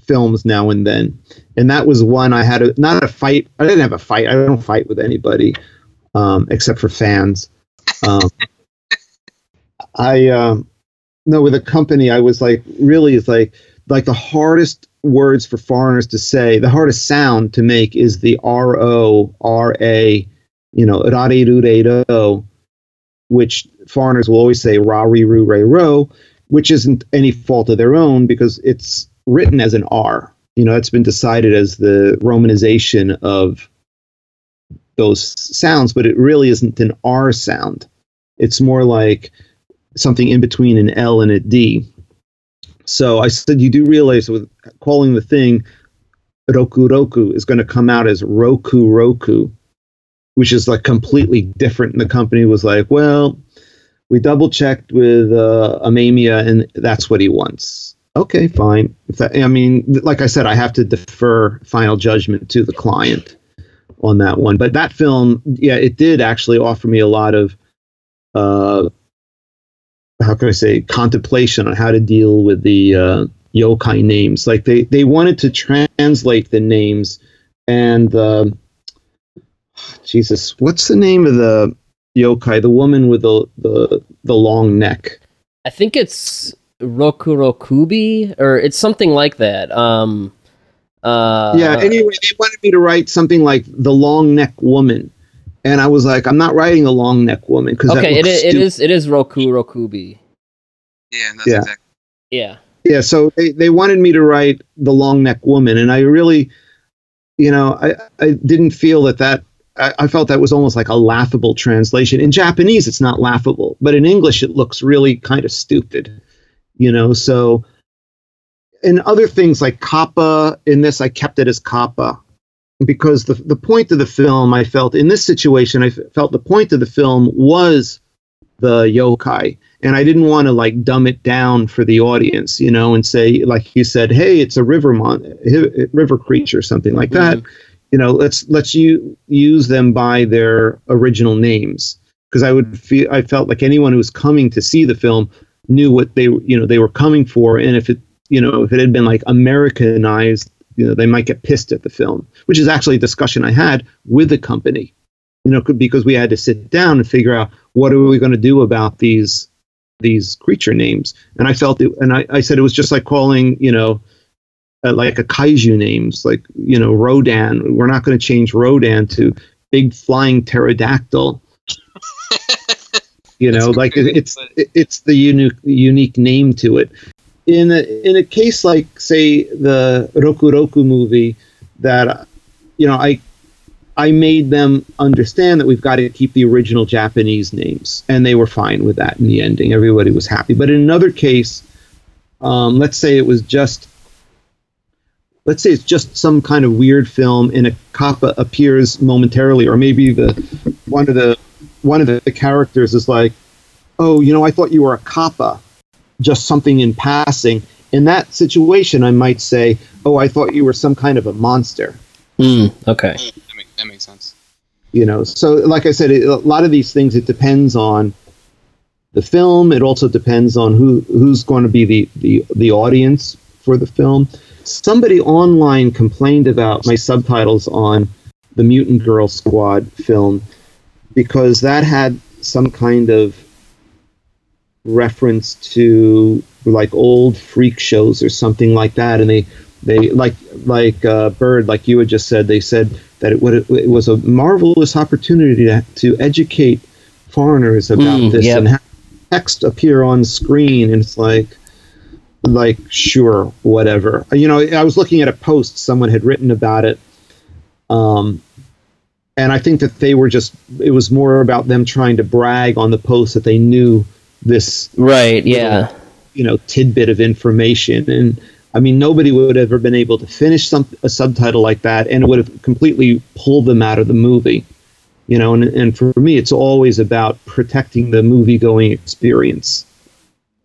S3: films now and then, and that was one I had a not a fight. I didn't have a fight. I don't fight with anybody um, except for fans. Um, I um, no with a company. I was like really is like like the hardest words for foreigners to say. The hardest sound to make is the R O R A. You know, which foreigners will always say ra ri ru re ro, which isn't any fault of their own because it's written as an R. You know, it's been decided as the romanization of those sounds, but it really isn't an R sound. It's more like something in between an L and a D. So I said, you do realize with calling the thing Roku Roku is going to come out as Roku Roku, which is like completely different. And the company was like, well, we double checked with uh, Amemiya, and that's what he wants. Okay, fine. That, I mean, like I said, I have to defer final judgment to the client on that one. But that film, yeah, it did actually offer me a lot of, uh, how can I say, contemplation on how to deal with the uh, yokai names. Like they they wanted to translate the names, and uh, Jesus, what's the name of the yokai? The woman with the the the long neck.
S1: I think it's Rokurokubi, or it's something like that. Um, uh,
S3: yeah. Anyway, they wanted me to write something like the long neck woman, and I was like, I'm not writing a long neck woman because
S1: okay, it is, it is it is Rokurokubi.
S2: Yeah, that's yeah. exactly.
S1: Yeah.
S3: Yeah. So they they wanted me to write the long neck woman, and I really, you know, I I didn't feel that that I, felt that was almost like a laughable translation. In Japanese, it's not laughable, but in English, it looks really kind of stupid you know so in other things like kappa in this i kept it as kappa because the, the point of the film i felt in this situation i felt the point of the film was the yokai and i didn't want to like dumb it down for the audience you know and say like you said hey it's a river mon- river creature something like that mm-hmm. You know let's let's you use them by their original names because i would feel i felt like anyone who was coming to see the film knew what they you know they were coming for, and if it you know if it had been like Americanized, you know they might get pissed at the film, which is actually a discussion I had with the company, you know, because we had to sit down and figure out what are we going to do about these these creature names, and I felt it, and I, I said it was just like calling you know. Uh, like a kaiju names like you know rodan we're not going to change rodan to big flying pterodactyl you know, like it's it's the unique unique name to it. In a in a case like say the Roku Roku movie, that you know I I made them understand that we've got to keep the original Japanese names, and they were fine with that in the ending. Everybody was happy. But in another case, um, let's say it was just let's say it's just some kind of weird film and a kappa appears momentarily, or maybe the one of the one of the characters is like, "Oh, you know, I thought you were a kappa," just something in passing. In that situation, I might say, "Oh, I thought you were some kind of a monster."
S1: Mm, okay,
S2: that, make, that makes sense.
S3: You know, so like I said, it, a lot of these things it depends on the film. It also depends on who who's going to be the the, the audience for the film. Somebody online complained about my subtitles on the Mutant Girl Squad film because that had some kind of reference to like old freak shows or something like that and they they like like uh, Byrd like you had just said they said that it, would, it was a marvelous opportunity to, to educate foreigners about mm, this yep. and have text appear on screen and it's like like sure whatever. You know i was looking at a post someone had written about it um, and I think that they were just it was more about them trying to brag on the post that they knew this
S1: right yeah.
S3: you know tidbit of information. And I mean nobody would have ever been able to finish some a subtitle like that and it would have completely pulled them out of the movie you know. And and for me it's always about protecting the movie going experience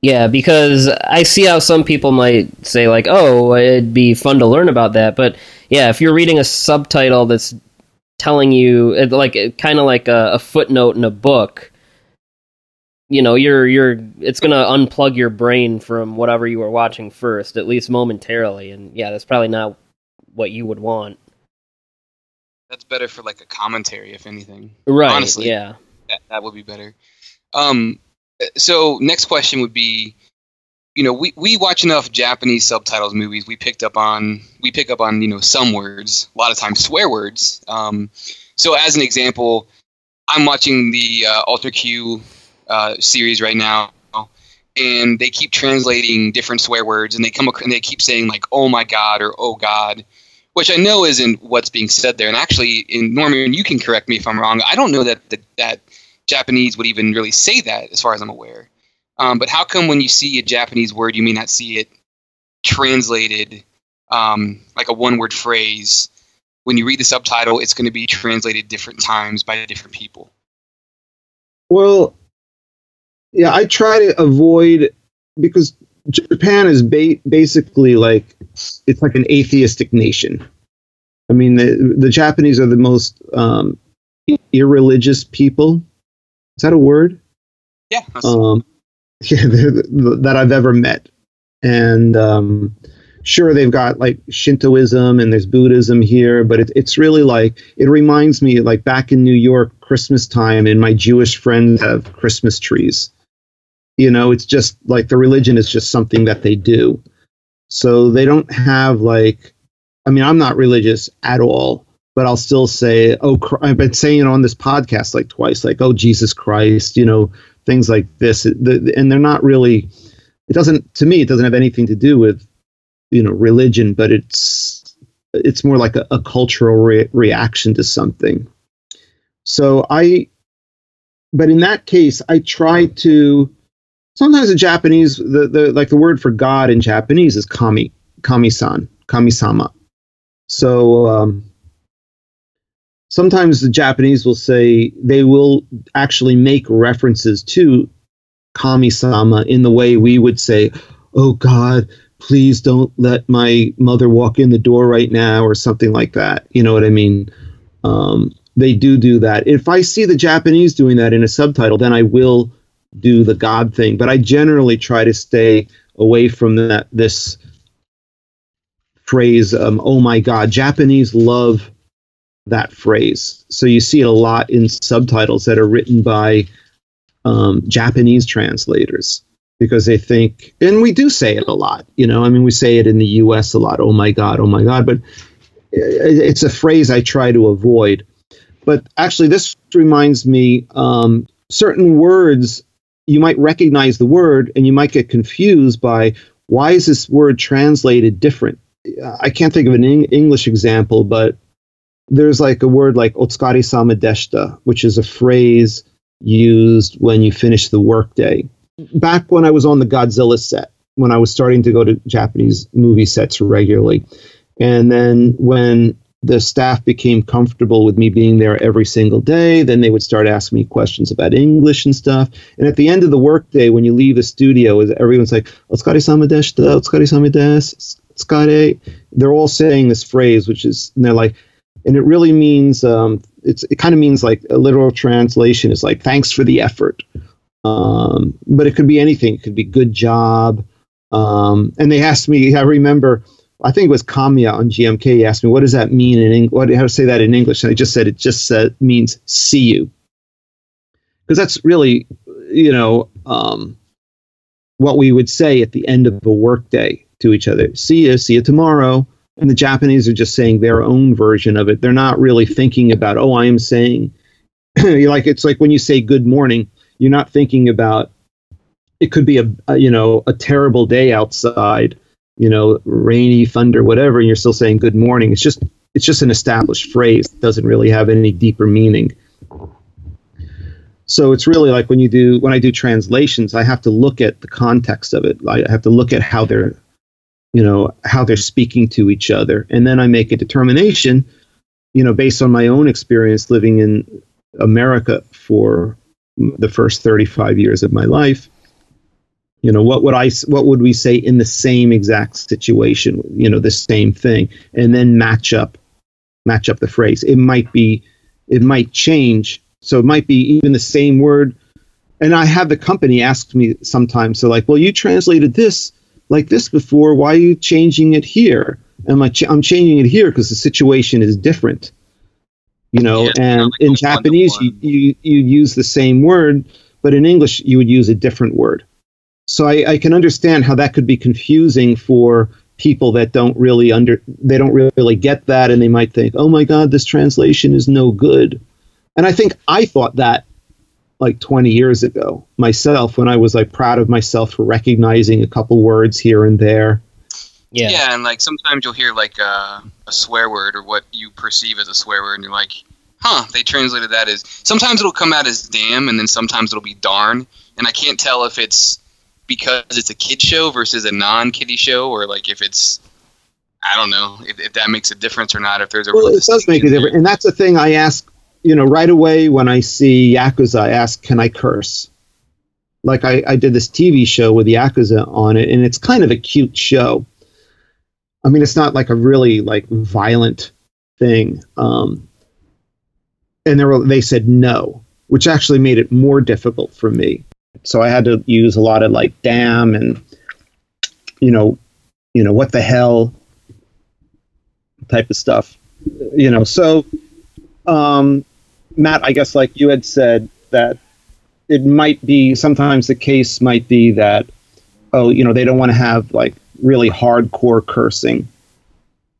S1: yeah, because I see how some people might say like, "Oh, it'd be fun to learn about that," but yeah, if you're reading a subtitle that's telling you like kind of like a, a, footnote in a book you know you're you're it's going to unplug your brain from whatever you were watching first at least momentarily and yeah that's probably not what you would want.
S2: That's better for like a commentary if anything.
S1: Right honestly yeah.
S2: that, that would be better. Um so next question would be you know, we, we watch enough Japanese subtitles movies. We picked up on we pick up on you know some words, a lot of times swear words. Um, so as an example, I'm watching the uh, Ultra Q uh, series right now, and they keep translating different swear words, and they come and they keep saying like "Oh my God" or "Oh God," which I know isn't what's being said there. And actually, in Norman, you can correct me if I'm wrong. I don't know that the, that Japanese would even really say that, as far as I'm aware. Um, but how come when you see a Japanese word, you may not see it translated um, like a one word phrase? When you read the subtitle, it's going to be translated different times by different people.
S3: Well, yeah, I try to avoid because Japan is ba- basically like it's like an atheistic nation. I mean, the the Japanese are the most um, irreligious people. Is that a word?
S2: Yeah.
S3: Um, yeah, that I've ever met, and um, sure they've got like Shintoism and there's Buddhism here, but it, it's really like it reminds me like back in New York, Christmas time, and my Jewish friends have Christmas trees. You know, it's just like the religion is just something that they do. So they don't have like, I mean, I'm not religious at all, but I'll still say, oh, I've been saying it on this podcast like twice, like, oh, Jesus Christ, you know, things like this. And they're not really, it doesn't, to me, it doesn't have anything to do with you know religion, but it's it's more like a, a cultural re- reaction to something. So I, but in that case, I try to. Sometimes the Japanese, the, the like the word for God in Japanese is kami, kami-san, kami-sama. So um, sometimes the Japanese will say they will actually make references to kami-sama in the way we would say, "Oh God, please don't let my mother walk in the door right now or something like that. You know what i mean? Um, they do do that. If i see the japanese doing that in a subtitle then i will do the god thing. But i generally try to stay away from that this phrase um, oh my god japanese love that phrase so you see it a lot in subtitles that are written by um, japanese translators because they think, and we do say it a lot, you know, I mean, we say it in the US a lot, oh my God, oh my God, but it's a phrase I try to avoid. But actually, this reminds me um, certain words, you might recognize the word and you might get confused by why is this word translated different? I can't think of an English example, but there's like a word like otsukare sama deshita, which is a phrase used when you finish the workday back when I was on the Godzilla set, when I was starting to go to Japanese movie sets regularly, and then when the staff became comfortable with me being there every single day. Then they would start asking me questions about English and stuff. And at the end of the workday, when you leave the studio, everyone's like, "Otsukare sama deshita, otsukare sama. They're all saying this phrase, which is, and they're like, and it really means, um, it's it kind of means like a literal translation is like, "Thanks for the effort." Um, but it could be anything. It could be good job. Um, and they asked me, I remember, I think it was Kamiya on GMK. He asked me, what does that mean in English? What, how to say that in English? And I just said, it just means see you. Because that's really, you know, um, what we would say at the end of a workday to each other. See you, see you tomorrow. And the Japanese are just saying their own version of it. They're not really thinking about, oh, I am saying, you like it's like when you say good morning, you're not thinking about it could be a, a, you know a terrible day outside you know rainy thunder whatever and you're still saying good morning. It's just it's just an established phrase it doesn't really have any deeper meaning. So it's really like when you do when i do translations i have to look at the context of it. I have to look at how they're you know how they're speaking to each other. And then i make a determination you know based on my own experience living in america for the first 35 years of my life you know what would i what would we say in the same exact situation you know the same thing and then match up match up the phrase. It might be it might change. So it might be even the same word. And i have the company ask me sometimes so like well you translated this like this before why are you changing it here? And i'm i'm changing it here because the situation is different. You know yeah, and like in japanese you, you you use the same word but in english you would use a different word. So I, I can understand how that could be confusing for people that don't really under they don't really get that and they might think oh my god this translation is no good. And i think i thought that like 20 years ago myself when i was like proud of myself for recognizing a couple words here and there
S2: yeah. Yeah, and like sometimes you'll hear like uh, a swear word or what you perceive as a swear word, and you're like, huh, they translated that as. Sometimes it'll come out as damn, and then sometimes it'll be darn, and I can't tell if it's because it's a kid show versus a non-kiddie show, or like if it's. I don't know if, if that makes a difference or not. If there's a
S3: well, it does make a difference, and that's the thing I ask. You know, right away when I see yakuza, I ask, "Can I curse?" like I, I did this TV show with Yakuza on it, and it's kind of a cute show. I mean, it's not like a really like violent thing. Um, and they were, they said no, which actually made it more difficult for me. So I had to use a lot of like damn and you know, you know what the hell type of stuff. You know, so um, Matt, I guess like you had said that it might be sometimes the case might be that oh, you know, they don't want to have like really hardcore cursing.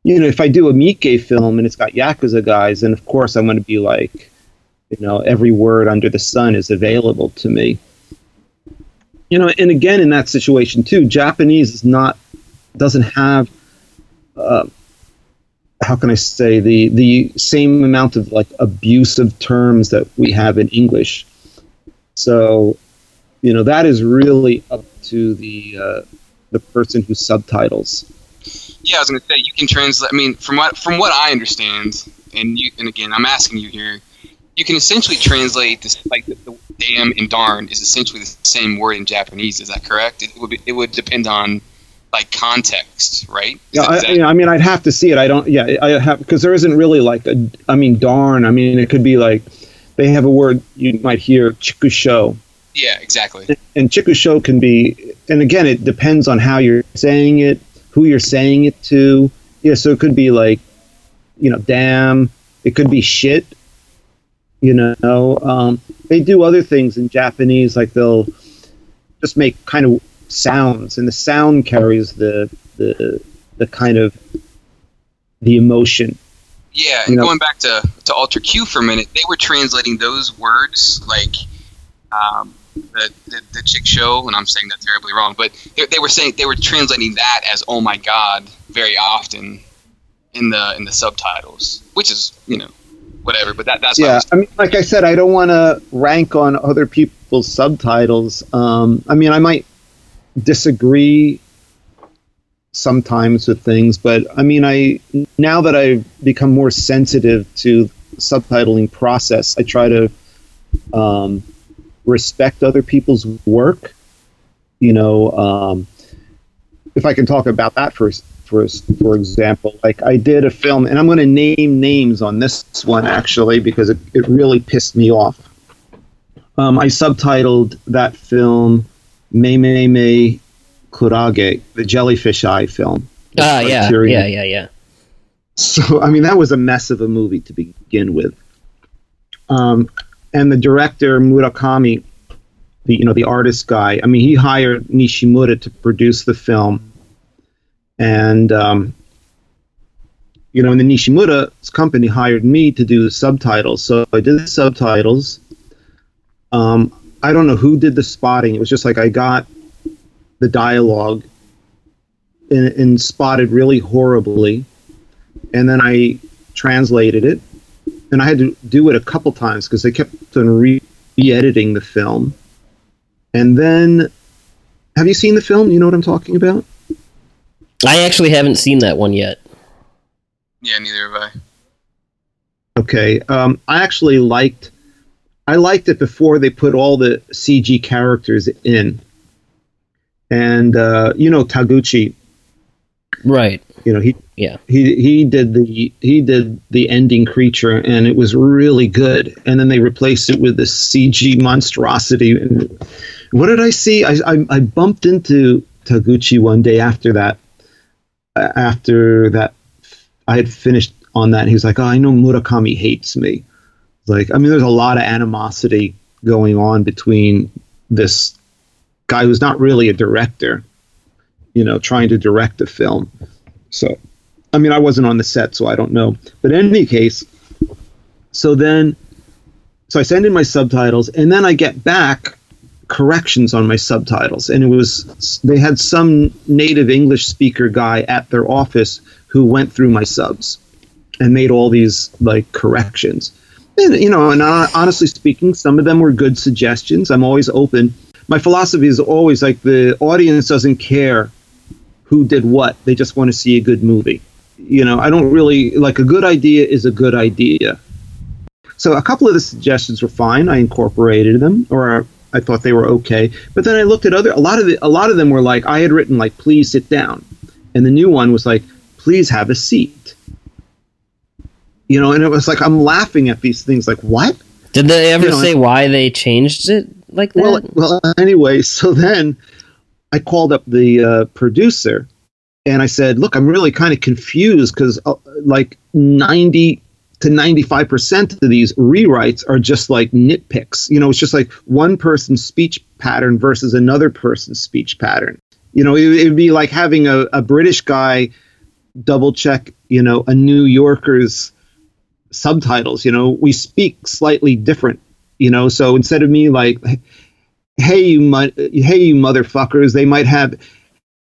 S3: You know, if I do a Miike film and it's got Yakuza guys, then of course I'm going to be like, you know, every word under the sun is available to me. You know, and again, in that situation too, Japanese is not, doesn't have, uh, how can I say, the, the same amount of like abusive terms that we have in English. So, you know, that is really up to the, uh, the person who subtitles.
S2: Yeah, I was going to say you can translate. I mean, from what from what I understand, and you and again, I'm asking you here, you can essentially translate this like the, the damn and darn is essentially the same word in Japanese. Is that correct? It would be, it would depend on like context, right? Is
S3: Yeah,
S2: that-
S3: I, yeah, I mean, I'd have to see it. I don't. Yeah, I have because there isn't really like a. I mean, darn. I mean, it could be like they have a word you might hear chikusho,
S2: yeah, exactly.
S3: and chikusho can be. And again, it depends on how you're saying it, who you're saying it to. Yeah, so it could be like, you know, damn. It could be shit. You know, um, they do other things in Japanese, like they'll just make kind of sounds, and the sound carries the the the kind of the emotion.
S2: Yeah,
S3: You know-
S2: going back to to Ultra Q for a minute, they were translating those words like um, the, the the chick show, and I'm saying that terribly wrong, but they, they were saying they were translating that as "Oh my God" very often in the in the subtitles, which is you know whatever. But that that's what I
S3: yeah, I mean, like I said, I don't want to rank on other people's subtitles. Um, I mean, I might disagree sometimes with things, but I mean, I now that I've become more sensitive to subtitling process, I try to um, respect other people's work. You know, um, if I can talk about that for for for example, like I did a film, and I'm going to name names on this one actually because it, it really pissed me off. Um, I subtitled that film "Me Me Me Kurage," the jellyfish eye film.
S1: Ah, yeah,
S3: Criterion.
S1: yeah, yeah, yeah.
S3: So I mean, that was a mess of a movie to begin with. Um, and the director Murakami, the you know the artist guy. I mean, he hired Nishimura to produce the film, and um, you know, and the Nishimura's company hired me to do the subtitles. So I did the subtitles. Um, I don't know who did the spotting. It was just like I got the dialogue and, and spotted really horribly and then I translated it, and I had to do it a couple times because they kept on re editing the film. And then, have you seen the film? You know what I'm talking about?
S1: I actually haven't seen that one yet.
S2: yeah, neither have I.
S3: Okay, um, I actually liked. I liked it before they put all the CG characters in. And uh, you know Taguchi,
S1: Right.
S3: you know he
S1: Yeah.
S3: he he did the he did the ending creature and it was really good and then they replaced it with this cg monstrosity and what did i see i i, I bumped into taguchi one day after that after that i had finished on that he was like oh i know murakami hates me like i mean there's a lot of animosity going on between this guy who's not really a director you know trying to direct a film so I mean, I wasn't on the set, so I don't know. But in any case, so then, so I send in my subtitles, and then I get back corrections on my subtitles, and it was they had some native English speaker guy at their office who went through my subs and made all these like corrections. And you know, and uh, honestly speaking, some of them were good suggestions. I'm always open. My philosophy is always like the audience doesn't care who did what; they just want to see a good movie you know, I don't really like a good idea is a good idea. So a couple of the suggestions were fine. I incorporated them, or I thought they were okay. But then I looked at other a lot of the, a lot of them were like I had written like please sit down, and the new one was like please have a seat. You know, and it was like I'm laughing at these things like what?
S1: Did they ever
S3: You know,
S1: say why they changed it like that?
S3: Well, well, anyway, so then I called up the uh, producer and I said, "Look, I'm really kind of confused because uh, like 90 to 95 percent of these rewrites are just like nitpicks. You know, it's just like one person's speech pattern versus another person's speech pattern. You know, it would be like having a, a British guy double check, you know, a New Yorker's subtitles. You know, we speak slightly different. You know, so instead of me like, "Hey you, mu- hey you motherfuckers," they might have,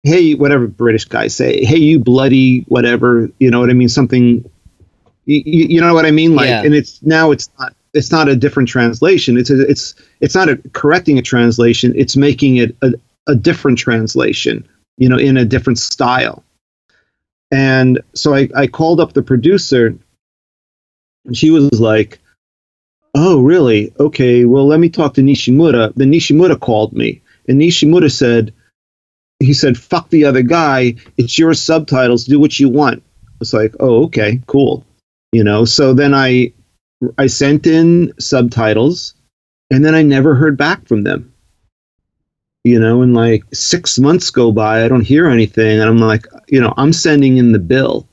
S3: "Hey whatever British guys say, hey you bloody whatever." You know what I mean? Something. You, you know what I mean? Like,
S1: Yeah.
S3: and it's now it's not it's not a different translation. It's a, it's it's not a correcting a translation. It's making it a, a different translation. You know, in a different style. And so I, I called up the producer, and she was like, "Oh, really? Okay. Well, let me talk to Nishimura." Then Nishimura called me, and Nishimura said, "He said, fuck the other guy. It's your subtitles. Do what you want." I was like, "Oh, okay, cool." You know. So then I I sent in subtitles, and then I never heard back from them. You know, and like six months go by, I don't hear anything, and I'm like, you know, I'm sending in the bill,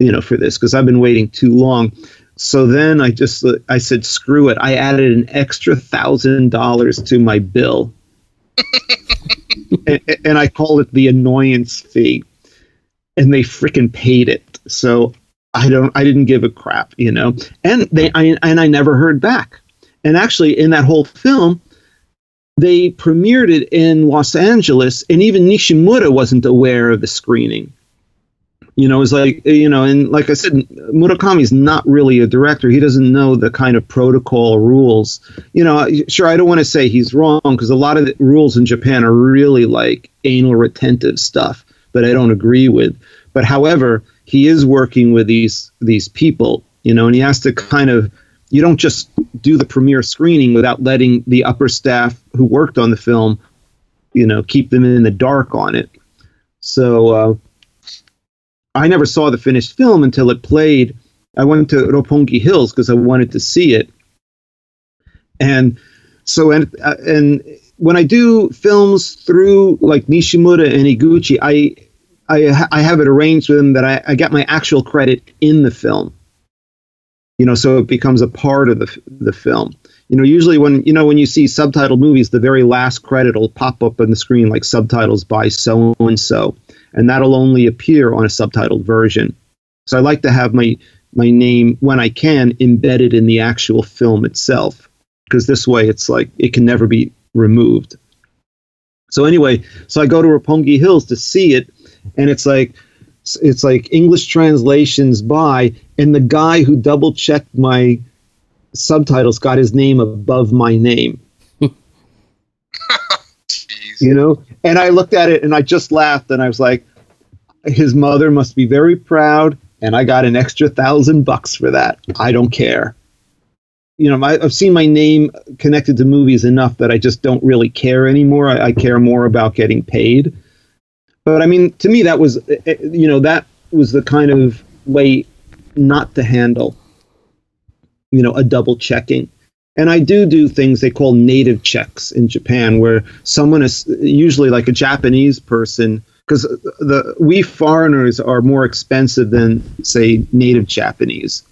S3: you know, for this because I've been waiting too long. So then I just I said, screw it. I added an extra thousand dollars to my bill, and, and I called it the annoyance fee, and they freaking paid it. So I don't I didn't give a crap, you know. And they I, and I never heard back. And actually, in that whole film, they premiered it in Los Angeles, and even Nishimura wasn't aware of the screening. You know, it's like you know, and like I said, Murakami is not really a director. He doesn't know the kind of protocol rules. You know, sure, I don't want to say he's wrong because a lot of the rules in Japan are really like anal retentive stuff that I don't agree with. But however, he is working with these these people, you know, and he has to kind of you don't just do the premiere screening without letting the upper staff who worked on the film, you know, keep them in the dark on it. So uh, I never saw the finished film until it played. I went to Roppongi Hills because I wanted to see it, and so and uh, and when I do films through like Nishimura and Iguchi, I I, I have it arranged with them that I, I get my actual credit in the film. You know, so it becomes a part of the the film. You know, usually when you know when you see subtitled movies, the very last credit will pop up on the screen like subtitles by so and so, and that'll only appear on a subtitled version. So I like to have my my name when I can embedded in the actual film itself, because this way it's like it can never be removed. So anyway, so I go to Roppongi Hills to see it, and it's like it's like English translations by, and the guy who double checked my subtitles got his name above my name. You know? And i looked at it and i just laughed and i was like his mother must be very proud and i got an extra thousand bucks for that. I don't care. You know my, i've seen my name connected to movies enough that i just don't really care anymore. I, I care more about getting paid. But i mean to me that was eh, eh, you know that was the kind of way not to handle you know a double checking and I do do things they call native checks in Japan, where someone is usually like a Japanese person, because the we foreigners are more expensive than say native Japanese.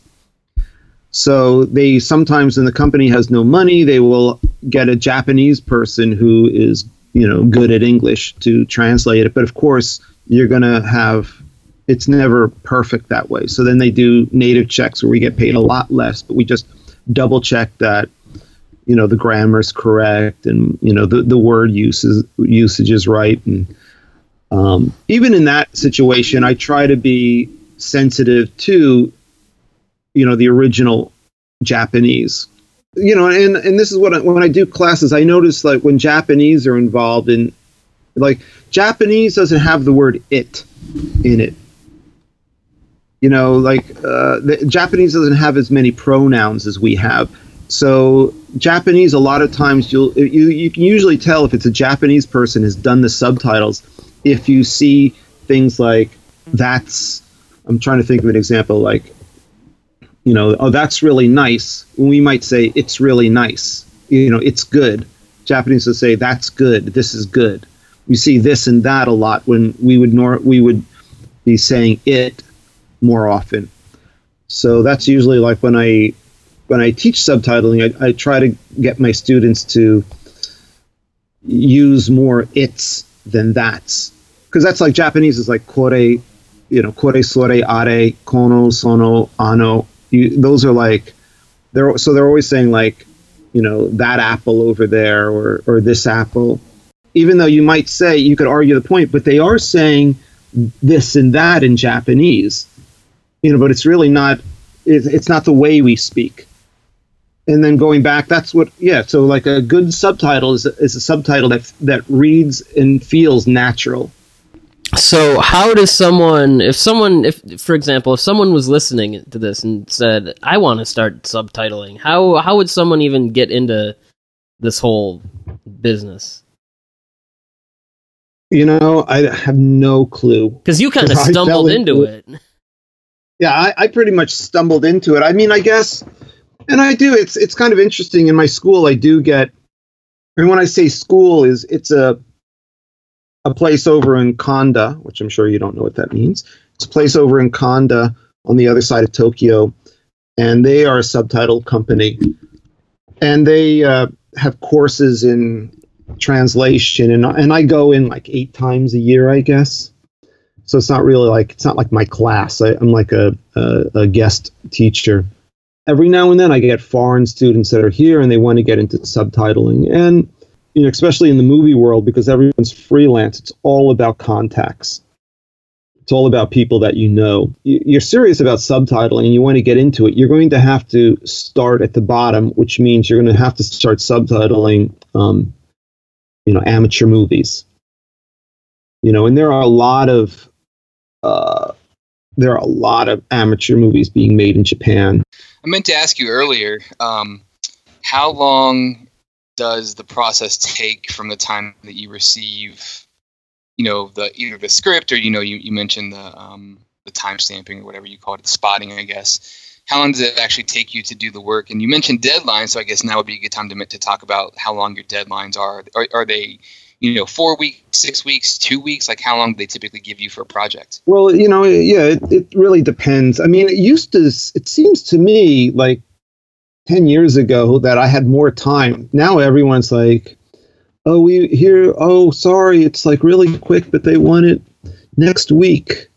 S3: So they sometimes, when the company has no money, they will get a Japanese person who is you know good at English to translate it. But of course, you're gonna have it's never perfect that way. So then they do native checks where we get paid a lot less, but we just double check that you know the grammar is correct and you know the, the word uses usage is right. And um, even in that situation i try to be sensitive to you know the original japanese. You know and and this is what I, when i do classes i notice like when japanese are involved in like japanese doesn't have the word it in it you know like uh, the japanese doesn't have as many pronouns as we have so Japanese, a lot of times you'll you you can usually tell if it's a Japanese person has done the subtitles if you see things like that's. I'm trying to think of an example like, you know, oh that's really nice. We might say it's really nice. You know, it's good. Japanese will say that's good. This is good. We see this and that a lot when we would nor we would be saying it more often. So that's usually like when I when I teach subtitling, I, I try to get my students to use more it's than that's because that's like Japanese is like kore, you know, kore, sore, are, kono, sono, ano. You, those are like they're so they're always saying like you know that apple over there or or this apple. Even though you might say you could argue the point, but they are saying this and that in Japanese, you know, but it's really not. it's not the way we speak and then going back that's what yeah so like a good subtitle is, is a subtitle that that reads and feels natural
S1: so how does someone if someone if for example if someone was listening to this and said i want to start subtitling how how would someone even get into this whole business
S3: you know i have no clue
S1: because you kind of stumbled into it, it.
S3: Yeah I, I pretty much stumbled into it i mean i guess and I do. It's it's kind of interesting. In my school, I do get, and when I say school, is it's a a place over in Kanda, which I'm sure you don't know what that means. It's a place over in Kanda on the other side of Tokyo, and they are a subtitle company, and they uh, have courses in translation, and and I go in like eight times a year, I guess. So it's not really like it's not like my class. I, am like a, a, a guest teacher every now and then I get foreign students that are here and they want to get into subtitling. And you know, especially in the movie world, because everyone's freelance, it's all about contacts. It's all about people that you know. You're serious about subtitling and you want to get into it. You're going to have to start at the bottom, which means you're going to have to start subtitling, um, you know, amateur movies. You know, and there are a lot of uh, there are a lot of amateur movies being made in Japan.
S2: I meant to ask you earlier, um, how long does the process take from the time that you receive, you know, the either the script or you know you, you mentioned the um, the time stamping or whatever you call it, the spotting, I guess. How long does it actually take you to do the work? And you mentioned deadlines, so I guess now would be a good time to to talk about how long your deadlines are. Are, are they you know, four weeks, six weeks, two weeks? Like, how long do they typically give you for a project?
S3: Well, you know, yeah, it, it really depends. I mean, it used to, it seems to me like 10 years ago that I had more time. Now everyone's like, oh, we here, oh, sorry, it's like really quick, but they want it next week.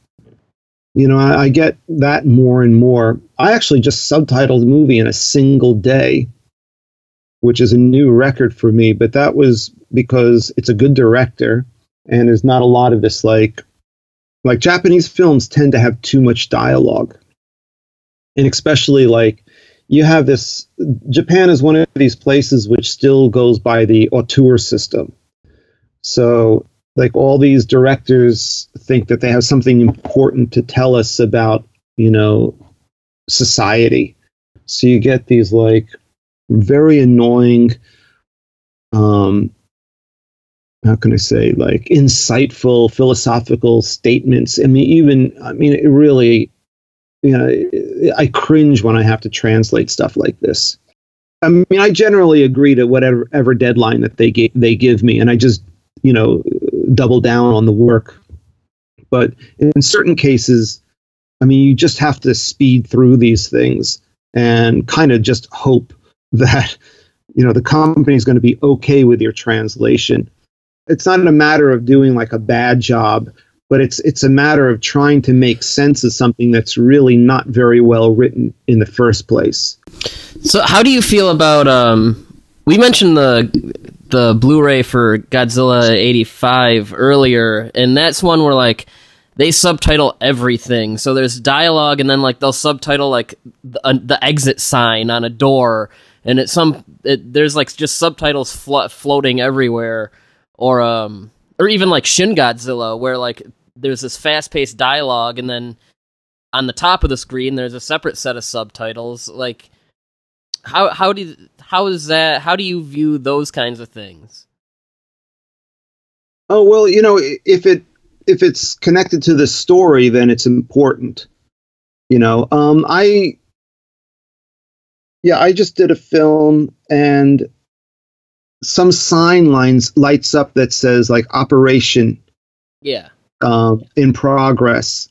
S3: You know, I, I get that more and more. I actually just subtitled a movie in a single day, which is a new record for me, but that was because it's a good director and there's not a lot of this like like Japanese films tend to have too much dialogue. And especially like you have this Japan is one of these places which still goes by the auteur system. So like all these directors think that they have something important to tell us about, you know, society. So you get these like very annoying um, how can I say, like insightful philosophical statements. I mean, even, I mean, it really, you know, I cringe when I have to translate stuff like this. I mean, I generally agree to whatever ever deadline that they get, they give me, and I just, you know, double down on the work. But in certain cases, I mean, you just have to speed through these things and kind of just hope that, you know, the company is going to be okay with your translation it's not a matter of doing like a bad job but it's it's a matter of trying to make sense of something that's really not very well written in the first place.
S1: So how do you feel about um we mentioned the the Blu-ray for Godzilla 85 earlier and that's one where like they subtitle everything. So there's dialogue and then like they'll subtitle like the, uh, the exit sign on a door and it's some it, there's like just subtitles flo- floating everywhere or um or even like Shin Godzilla where like there's this fast-paced dialogue and then on the top of the screen there's a separate set of subtitles like how how do how is that? How do you view those kinds of things?
S3: Oh well, you know, if it if it's connected to the story, then it's important. You know, um, I yeah, I just did a film and some sign lines lights up that says like operation
S1: Yeah.
S3: um, in progress.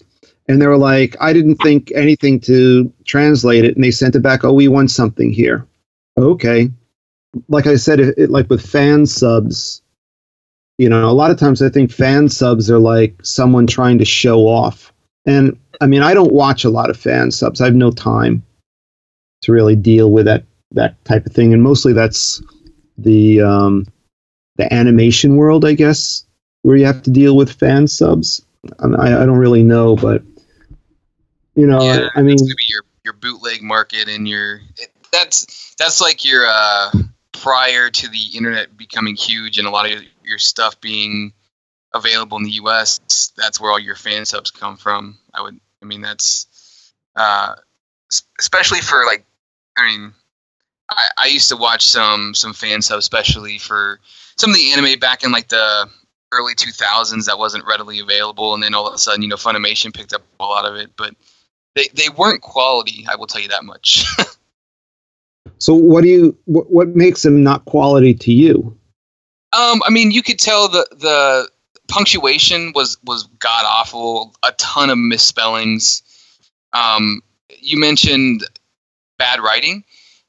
S3: And they were like, I didn't think anything to translate it. And they sent it back. Oh, we want something here. Okay. Like I said, it, it, like with fan subs, you know, a lot of times I think fan subs are like someone trying to show off. And I mean, I don't watch a lot of fan subs. I have no time to really deal with that that type of thing. And mostly that's the um, the animation world, I guess, where you have to deal with fan subs. I, I, don't really know, but you know,
S2: yeah,
S3: I, I mean,
S2: your your bootleg market and your it, that's that's like your uh, prior to the internet becoming huge and a lot of your, your stuff being available in the U.S. That's where all your fan subs come from. I would, I mean, that's uh, especially for like, I mean, I, I used to watch some some fan subs, especially for some of the anime back in like the early 2000s that wasn't readily available, and then all of a sudden, you know, Funimation picked up a lot of it, but they they weren't quality. I will tell you that much.
S3: so what do you what, what makes them not quality to you?
S2: Um, I mean, you could tell the the punctuation was was god awful. A ton of misspellings. Um, you mentioned bad writing.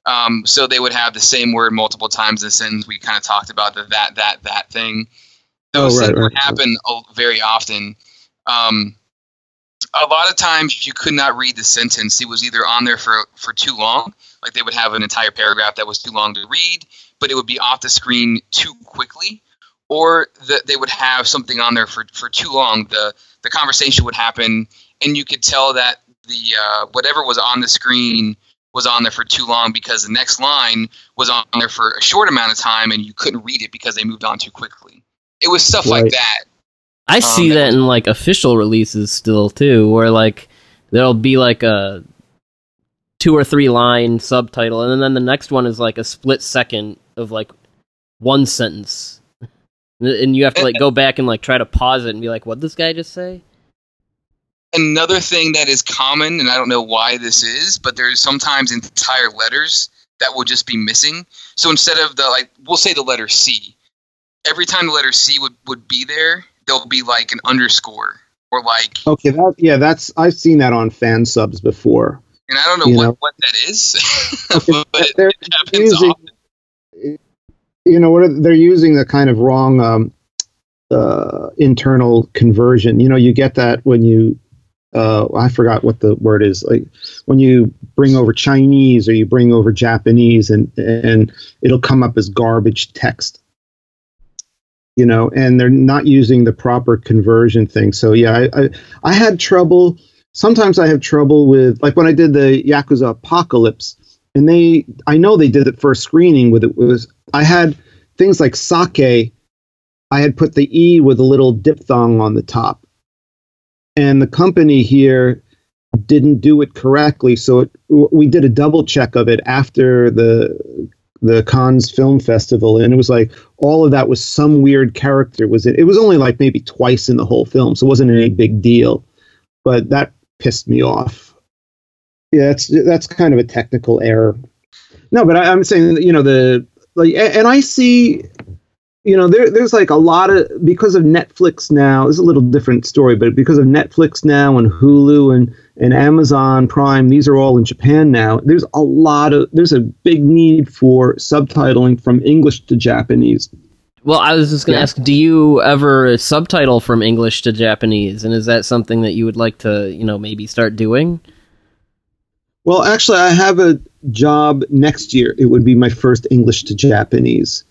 S2: Um, so they would have the same word multiple times in a sentence. We kind of talked about the that that that thing. Those
S3: Oh, right,
S2: things would
S3: right, right.
S2: happen a- very often. Um, a lot of times you could not read the sentence. It was either on there for for too long, like they would have an entire paragraph that was too long to read, but it would be off the screen too quickly, or that they would have something on there for, for too long. The the conversation would happen, and you could tell that the uh, whatever was on the screen was on there for too long because the next line was on there for a short amount of time, and you couldn't read it because they moved on too quickly. It was stuff like that.
S1: I
S2: Um,
S1: see
S2: that
S1: that in like official releases still too, where like there'll be like a two or three line subtitle, and then the next one is like a split second of like one sentence, and you have to like go back and like try to pause it and be like, "What did this guy just say?"
S2: Another thing that is common, and I don't know why this is, but there's sometimes entire letters that will just be missing. So instead of the like, we'll say the letter C. Every time the letter C would would be there, there'll be like an underscore or like,
S3: Okay, that yeah, that's I've seen that on fan subs before.
S2: and I don't know what
S3: know.
S2: what that is,
S3: Okay,
S2: but it
S3: they're
S2: happens
S3: using,
S2: often.
S3: you know, what are, they're using the kind of wrong um, uh, internal conversion. You know, you get that when you uh, I forgot what the word is like when you bring over Chinese or you bring over Japanese and and it'll come up as garbage text. You know, and they're not using the proper conversion thing. So yeah, I I, I had trouble. Sometimes I have trouble with like when I did the Yakuza Apocalypse, and they I know they did it first screening with it was I had things like sake. I had put the E with a little diphthong on the top and the company here didn't do it correctly. So it, we did a double check of it after the the Cannes Film Festival. And it was like all of that was some weird character. Was it it was only like maybe twice in the whole film. So it wasn't any big deal. But that pissed me off. Yeah that's that's kind of a technical error. No but I, I'm saying you know the like and I see you know there, there's like a lot of because of netflix now this is a little different story but because of netflix now and hulu and, and amazon prime these are all in japan now there's a lot of there's a big need for subtitling from english to japanese
S1: Well, I was just gonna
S3: Yeah.
S1: ask, do you ever subtitle from English to Japanese, and is that something that you would like to, you know, maybe start doing?
S3: well actually i have a job next year it would be my first english to japanese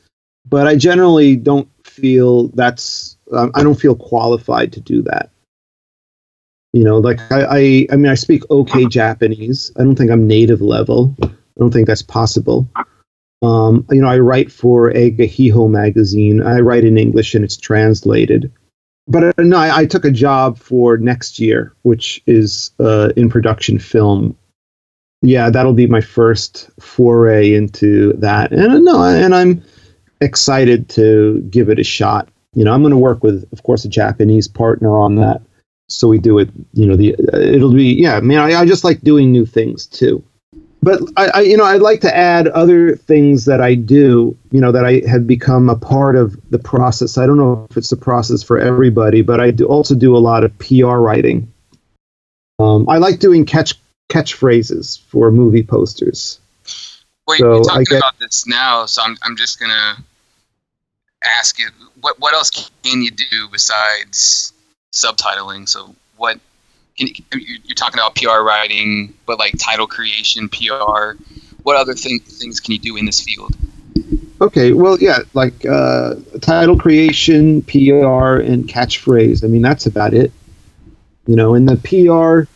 S3: but i generally don't feel that's um, i don't feel qualified to do that. You know like I, I i mean i speak okay japanese. I don't think i'm native level. I don't think that's possible. Um, you know i write for Eiga Hiho magazine. I write in english and it's translated. But uh, no I, I took a job for next year which is uh, in production film. Yeah, that'll be my first foray into that. And no, and I'm excited to give it a shot. You know, I'm going to work with, of course, a Japanese partner on that. So we do it. You know, the it'll be yeah. I mean, I, I just like doing new things too. But I, I, you know, I'd like to add other things that I do. You know, that I have become a part of the process. I don't know if it's the process for everybody, but I do also do a lot of PR writing. Um, I like doing catch catchphrases for movie posters.
S2: Well,
S3: So,
S2: you're
S3: I
S2: talking
S3: get-
S2: about this now, so I'm, I'm just gonna ask you what what else can you do besides subtitling? So what can you, you're talking about PR writing, but like title creation, PR. What other thing, things can you do in this field?
S3: Okay, well, yeah, like uh, title creation, PR, and catchphrase. I mean, that's about it. You know, and the PR.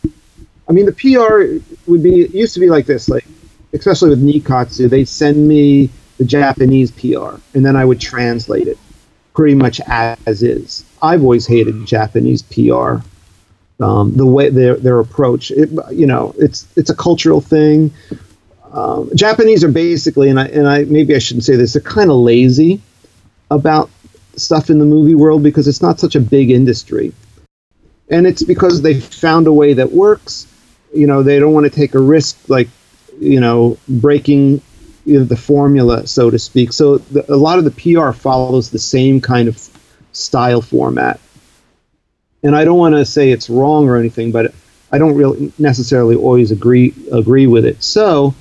S3: I mean, the PR would be it used to be like this, like especially with Nikkatsu, they send me the Japanese PR, and then I would translate it pretty much as is. I've always hated Japanese PR. Um, the way their their approach, it, you know, it's it's a cultural thing. Um, Japanese are basically, and I and I maybe I shouldn't say this, they're kind of lazy about stuff in the movie world because it's not such a big industry, and it's because they found a way that works. You know, they don't want to take a risk like, you know, breaking you know, the formula, so to speak. So the, a lot of the PR follows the same kind of style format. And I don't want to say it's wrong or anything, but I don't really necessarily always agree agree with it. So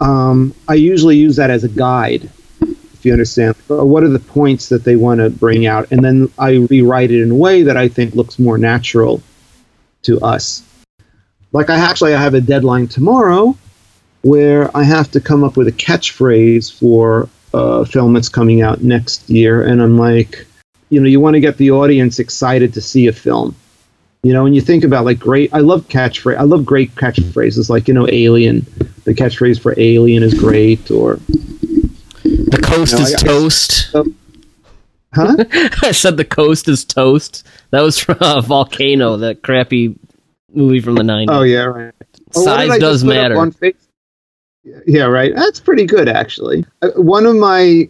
S3: um, I usually use that as a guide, if you understand. What are the points that they want to bring out, and then I rewrite it in a way that I think looks more natural to us. Like I actually I have a deadline tomorrow where I have to come up with a catchphrase for a film that's coming out next year, and I'm like, you know, you want to get the audience excited to see a film. You know, when you think about like great, I love catchphrase. I love great catchphrases, like you know, Alien. The catchphrase for Alien is great, or
S1: The coast
S3: No,
S1: is
S3: I- I-
S1: toast.
S3: huh?
S1: I said the coast is toast. That was from uh, Volcano, that crappy movie from the 90s.
S3: oh yeah, right.
S1: Size
S3: I
S1: does matter.
S3: on Face- Yeah, right. That's pretty good, actually. Uh, one of my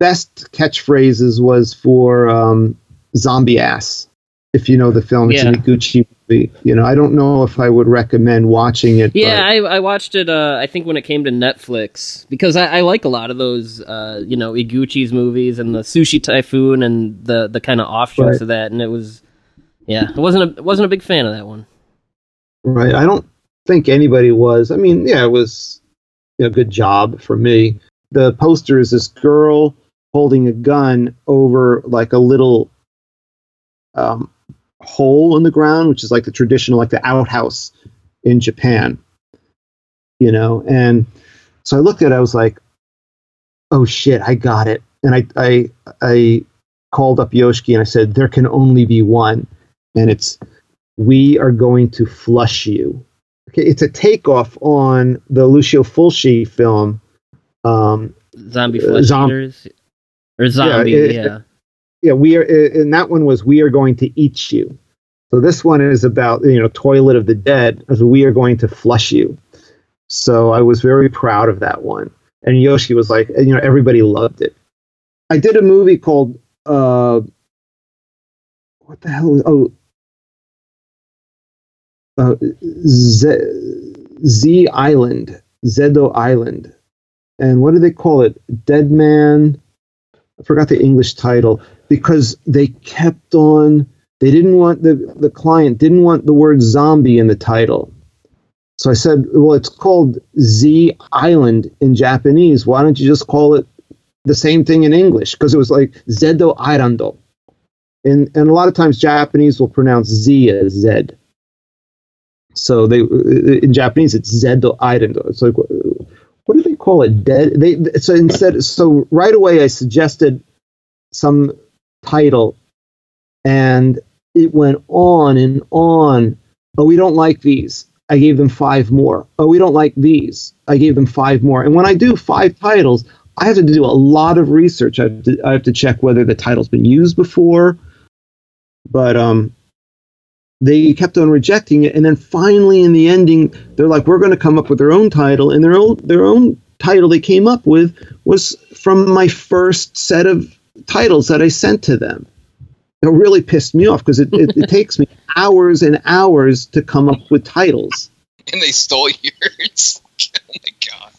S3: best catchphrases was for um, Zombie Ass. If you know the film, it's
S1: Yeah.
S3: an Iguchi movie. You know, I don't know if I would recommend watching it.
S1: Yeah, I, I watched it. Uh, I think when it came to Netflix because I, I like a lot of those, uh, you know, Iguchi's movies and the Sushi Typhoon and the the kind of offshoots
S3: Right.
S1: of that. And it was, yeah, I wasn't a wasn't a big fan of that one.
S3: Right. I don't think anybody was. I mean, yeah, it was you know, a good job for me. The poster is this girl holding a gun over like a little um, hole in the ground, which is like the traditional, like the outhouse in Japan. You know, and so I looked at it. I was like, "Oh shit, I got it!" And I, I, I called up Yoshiki and I said, "There can only be one," and it's we are going to flush you. Okay, it's a takeoff on the Lucio Fulci film. Um,
S1: Zombie
S3: Uh,
S1: flesh
S3: zom-
S1: eaters or zombie,
S3: it-
S1: yeah.
S3: yeah, we are, uh, and that one was we are going to eat you. So this one is about you know toilet of the dead. As we are going to flush you. So I was very proud of that one, and Yoshi was like, you know, everybody loved it. I did a movie called uh, what the hell? Is, oh, uh, Z, Z Island, Zedo Island, and what do they call it? Dead Man. I forgot the English title because they kept on. They didn't want the the client didn't want the word zombie in the title. So I said, well, it's called Z Island in Japanese. Why don't you just call it the same thing in English? Because it was like Zedo Island. And and a lot of times Japanese will pronounce Z as Z. So they in Japanese it's Zedo. It's like what do they call it? Dead. They so instead. So right away, I suggested some title, and it went on and on. Oh, we don't like these. I gave them five more. Oh, we don't like these. I gave them five more. And when I do five titles, I have to do a lot of research. I have to, I have to check whether the title's been used before. But um, they kept on rejecting it, and then finally in the ending, they're like, "We're going to come up with their own title," and their own their own title they came up with was from my first set of titles that I sent to them. It really pissed me off because it, it, it takes me hours and hours to come up with titles.
S2: And they stole yours. oh my god.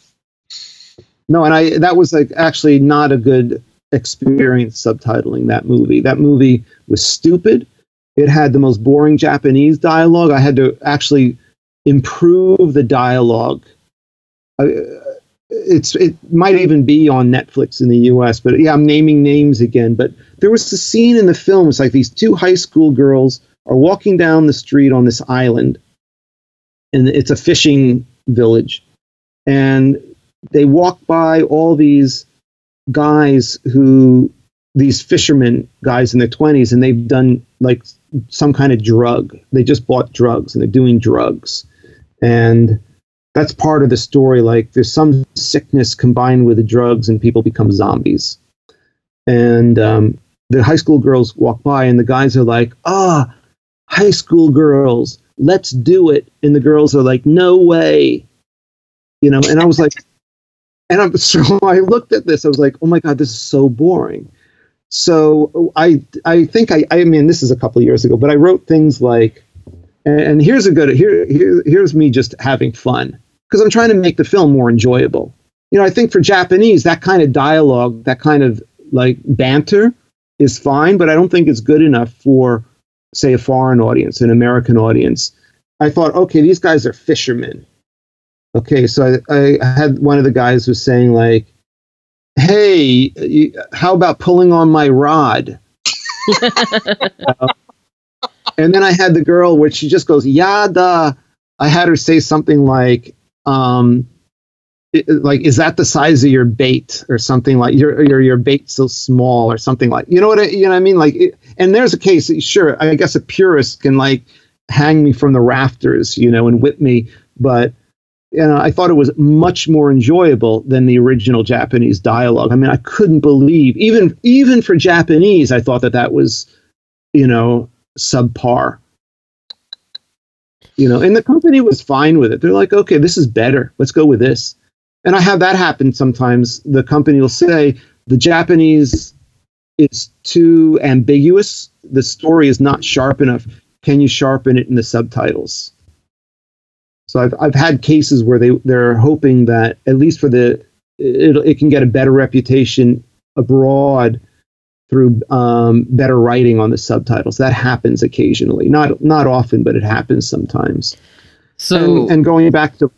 S3: No, and I that was like actually not a good experience subtitling that movie. That movie was stupid. It had the most boring Japanese dialogue. I had to actually improve the dialogue. It's it might even be on Netflix in the U.S. But yeah, I'm naming names again. But there was a scene in the film. It's like these two high school girls are walking down the street on this island, and it's a fishing village, and they walk by all these guys who these fishermen guys in their 20s and they've done like some kind of drug they just bought drugs and they're doing drugs and that's part of the story. Like there's some sickness combined with the drugs, and people become zombies. And um, the high school girls walk by, and the guys are like, "Ah, high school girls, let's do it." And the girls are like, "No way," you know. And I was like, and I'm so I looked at this. I was like, "Oh my god, this is so boring." So I I think I I mean this is a couple years ago, but I wrote things like and here's a good here, here here's me just having fun because I'm trying to make the film more enjoyable. You know, I think for Japanese that kind of dialogue, that kind of like banter is fine, but I don't think it's good enough for say a foreign audience, an American audience. I thought, okay, these guys are fishermen. Okay, so I, I had one of the guys was saying like, "Hey, how about pulling on my rod?" uh, and then I had the girl where she just goes, Yada. I had her say something like, um, like, is that the size of your bait or something like your your your bait so small or something like you know what I, you know what I mean like it, and there's a case sure I guess a purist can like hang me from the rafters you know and whip me but know I thought it was much more enjoyable than the original Japanese dialogue I mean I couldn't believe even even for Japanese I thought that that was you know subpar. You know, and the company was fine with it. They're like, okay, this is better. Let's go with this. And I have that happen sometimes. The company will say the Japanese is too ambiguous. The story is not sharp enough. Can you sharpen it in the subtitles? So I've I've had cases where they they're hoping that at least for the it it can get a better reputation abroad through um, better writing on the subtitles. That happens occasionally, not not often, but it happens sometimes. So, and, and going back to,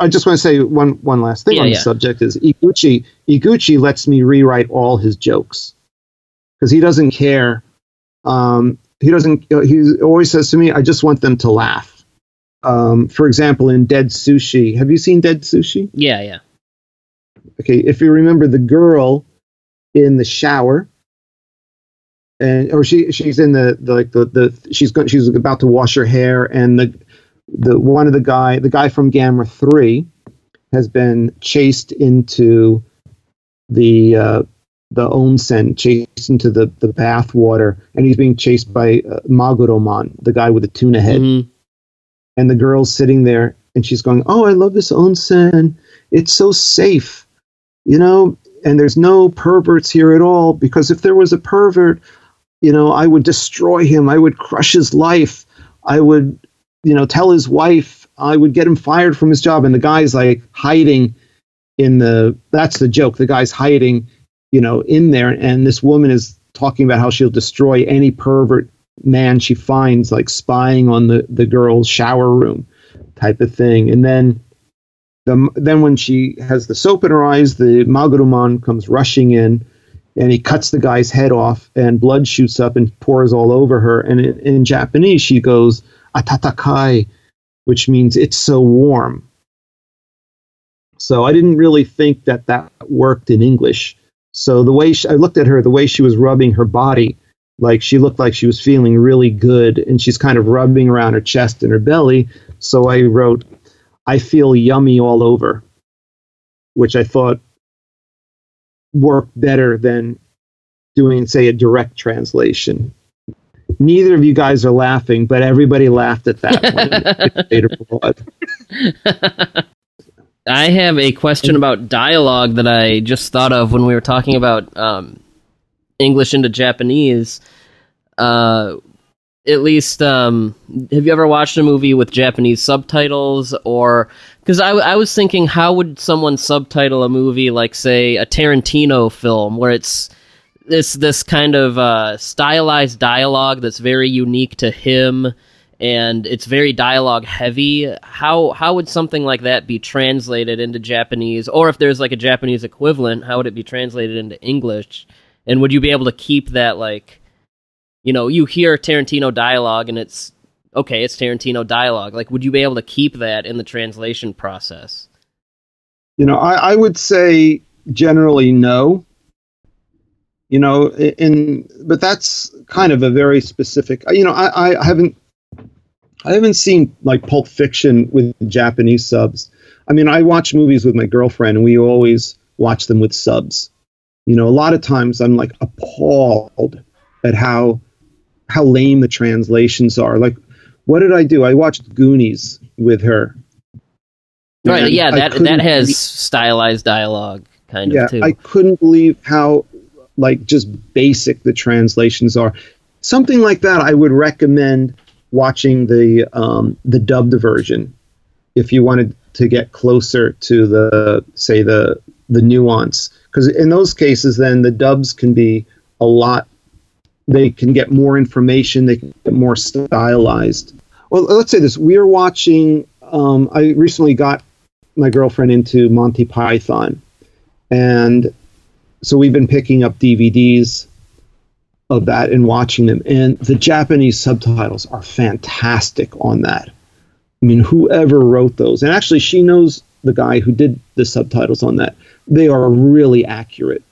S3: I just want to say one one last thing yeah, on the yeah. subject is Iguchi. Iguchi lets me rewrite all his jokes because he doesn't care. Um, he doesn't. He always says to me, "I just want them to laugh." Um, for example, in Dead Sushi, have you seen Dead Sushi?
S1: Yeah, yeah.
S3: Okay, if you remember the girl in the shower and or she she's in the, the like the, the she's going she's about to wash her hair and the the one of the guy the guy from Gamera 3 has been chased into the uh, the onsen chased into the the bath water and he's being chased by uh, Maguromon the guy with the tuna head mm-hmm. And the girl's sitting there and she's going oh I love this onsen it's so safe you know and there's no perverts here at all because if there was a pervert you know, I would destroy him. I would crush his life. I would, you know, tell his wife. I would get him fired from his job. And the guy's like hiding in the. That's the joke. The guy's hiding, you know, in there. And this woman is talking about how she'll destroy any pervert man she finds, like spying on the the girl's shower room, type of thing. And then. The, then when she has the soap in her eyes, the Maguromon comes rushing in and he cuts the guy's head off, and blood shoots up and pours all over her. And in, in Japanese, she goes atatakai, which means it's so warm. So I didn't really think that that worked in English. So the way she, I looked at her, the way she was rubbing her body, like she looked like she was feeling really good, and she's kind of rubbing around her chest and her belly. So I wrote, "I feel yummy all over," which I thought worked better than doing, say, a direct translation. neither of you guys are laughing, but everybody laughed at that
S1: one. I have a question about dialogue that I just thought of when we were talking about um, English into Japanese. Uh, at least, um, have you ever watched a movie with Japanese subtitles? Or because I, I was thinking, how would someone subtitle a movie like, say, a Tarantino film, where it's this this kind of uh, stylized dialogue that's very unique to him? and it's very dialogue heavy. How how would something like that be translated into Japanese, or if there's like a Japanese equivalent, how would it be translated into English? And would you be able to keep that like, you know, you hear Tarantino dialogue and it's okay, it's Tarantino dialogue. Like, would you be able to keep that in the translation process?
S3: You know, I, I would say generally no. You know, in but that's kind of a very specific. You know, I, I haven't I haven't seen like Pulp Fiction with Japanese subs. I mean, I watch movies with my girlfriend, and we always watch them with subs. You know, a lot of times I'm like appalled at how how lame the translations are. Like, what did I do? I watched Goonies with her.
S1: Right. Yeah. That that has stylized dialogue, kind
S3: yeah,
S1: of too.
S3: I couldn't believe how like just basic the translations are. Something like that, I would recommend watching the um, the dubbed version if you wanted to get closer to the say the the nuance because in those cases then the dubs can be a lot they can get more information they can get more stylized well let's say this we are watching um, i recently got my girlfriend into monty python and so we've been picking up dvds of that and watching them. And the Japanese subtitles are fantastic on that. I mean, whoever wrote those, and actually, she knows the guy who did the subtitles on that. They are really accurate.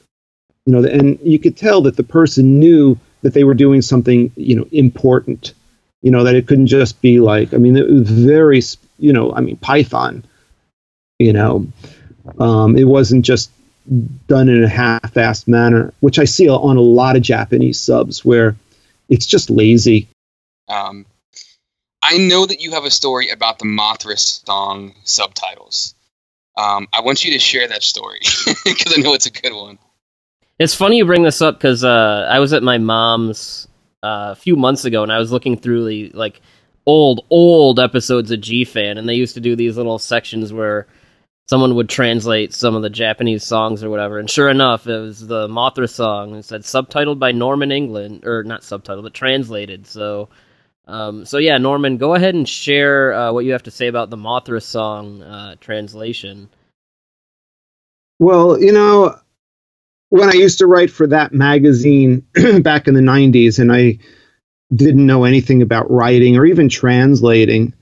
S3: You know, and you could tell that the person knew that they were doing something, you know, important. You know, that it couldn't just be like, I mean, it was very, you know, I mean, Python. You know, um, it wasn't just done in a half-assed manner, which I see on a lot of Japanese subs where it's just lazy.
S2: Um, I know that you have a story about the Mothra song subtitles. Um, I want you to share that story because I know it's a good one.
S1: It's funny you bring this up because uh, I was at my mom's uh, a few months ago and I was looking through the like old old episodes of G Fan and they used to do these little sections where someone would translate some of the Japanese songs or whatever. And sure enough, it was the Mothra song. It said subtitled by Norman England, or not subtitled, but translated. So, um, so yeah, Norman, go ahead and share uh, what you have to say about the Mothra song uh, translation.
S3: Well, you know, when I used to write for that magazine back in the '90s, and I didn't know anything about writing or even translating.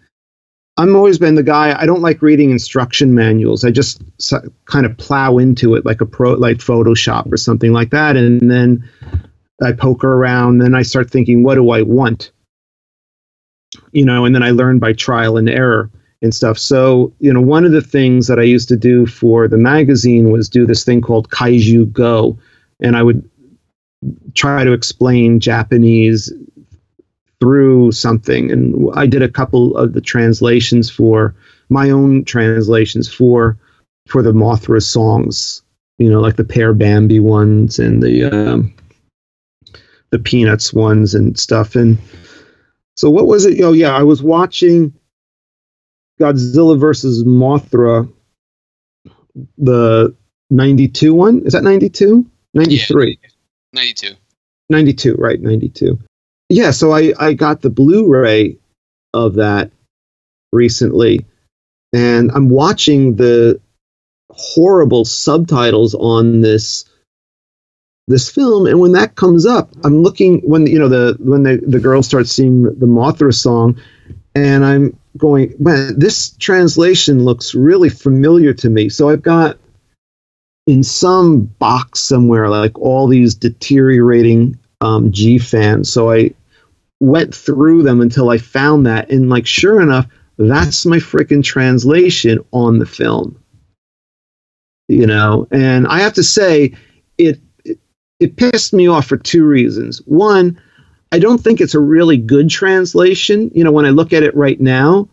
S3: I'm always been the guy. I don't like reading instruction manuals. I just kind of plow into it like a pro, like Photoshop or something like that, and then I poke around. Then I start thinking, what do I want? You know, and then I learned by trial and error and stuff. So, you know, one of the things that I used to do for the magazine was do this thing called Kaiju Go, and I would try to explain Japanese through something. And I did a couple of the translations for my own translations for for the Mothra songs, you know, like the Pair Bambi ones and the um, the Peanuts ones and stuff. And so, what was it? Oh, yeah, I was watching Godzilla versus Mothra, the 92 one. Is that 92? 93.
S2: 92.
S3: 92, right, 92 yeah, so I, I got the Blu-ray of that recently, and I'm watching the horrible subtitles on this this film and when that comes up i'm looking when you know the when the, the girl starts seeing the mothra song and i'm going man this translation looks really familiar to me so i've got in some box somewhere like all these deteriorating um, G fans. So I went through them until I found that, and like sure enough, that's my freaking translation on the film. You know, and I have to say, it, it pissed me off for two reasons. One, I don't think it's a really good translation. You know, when I look at it right now,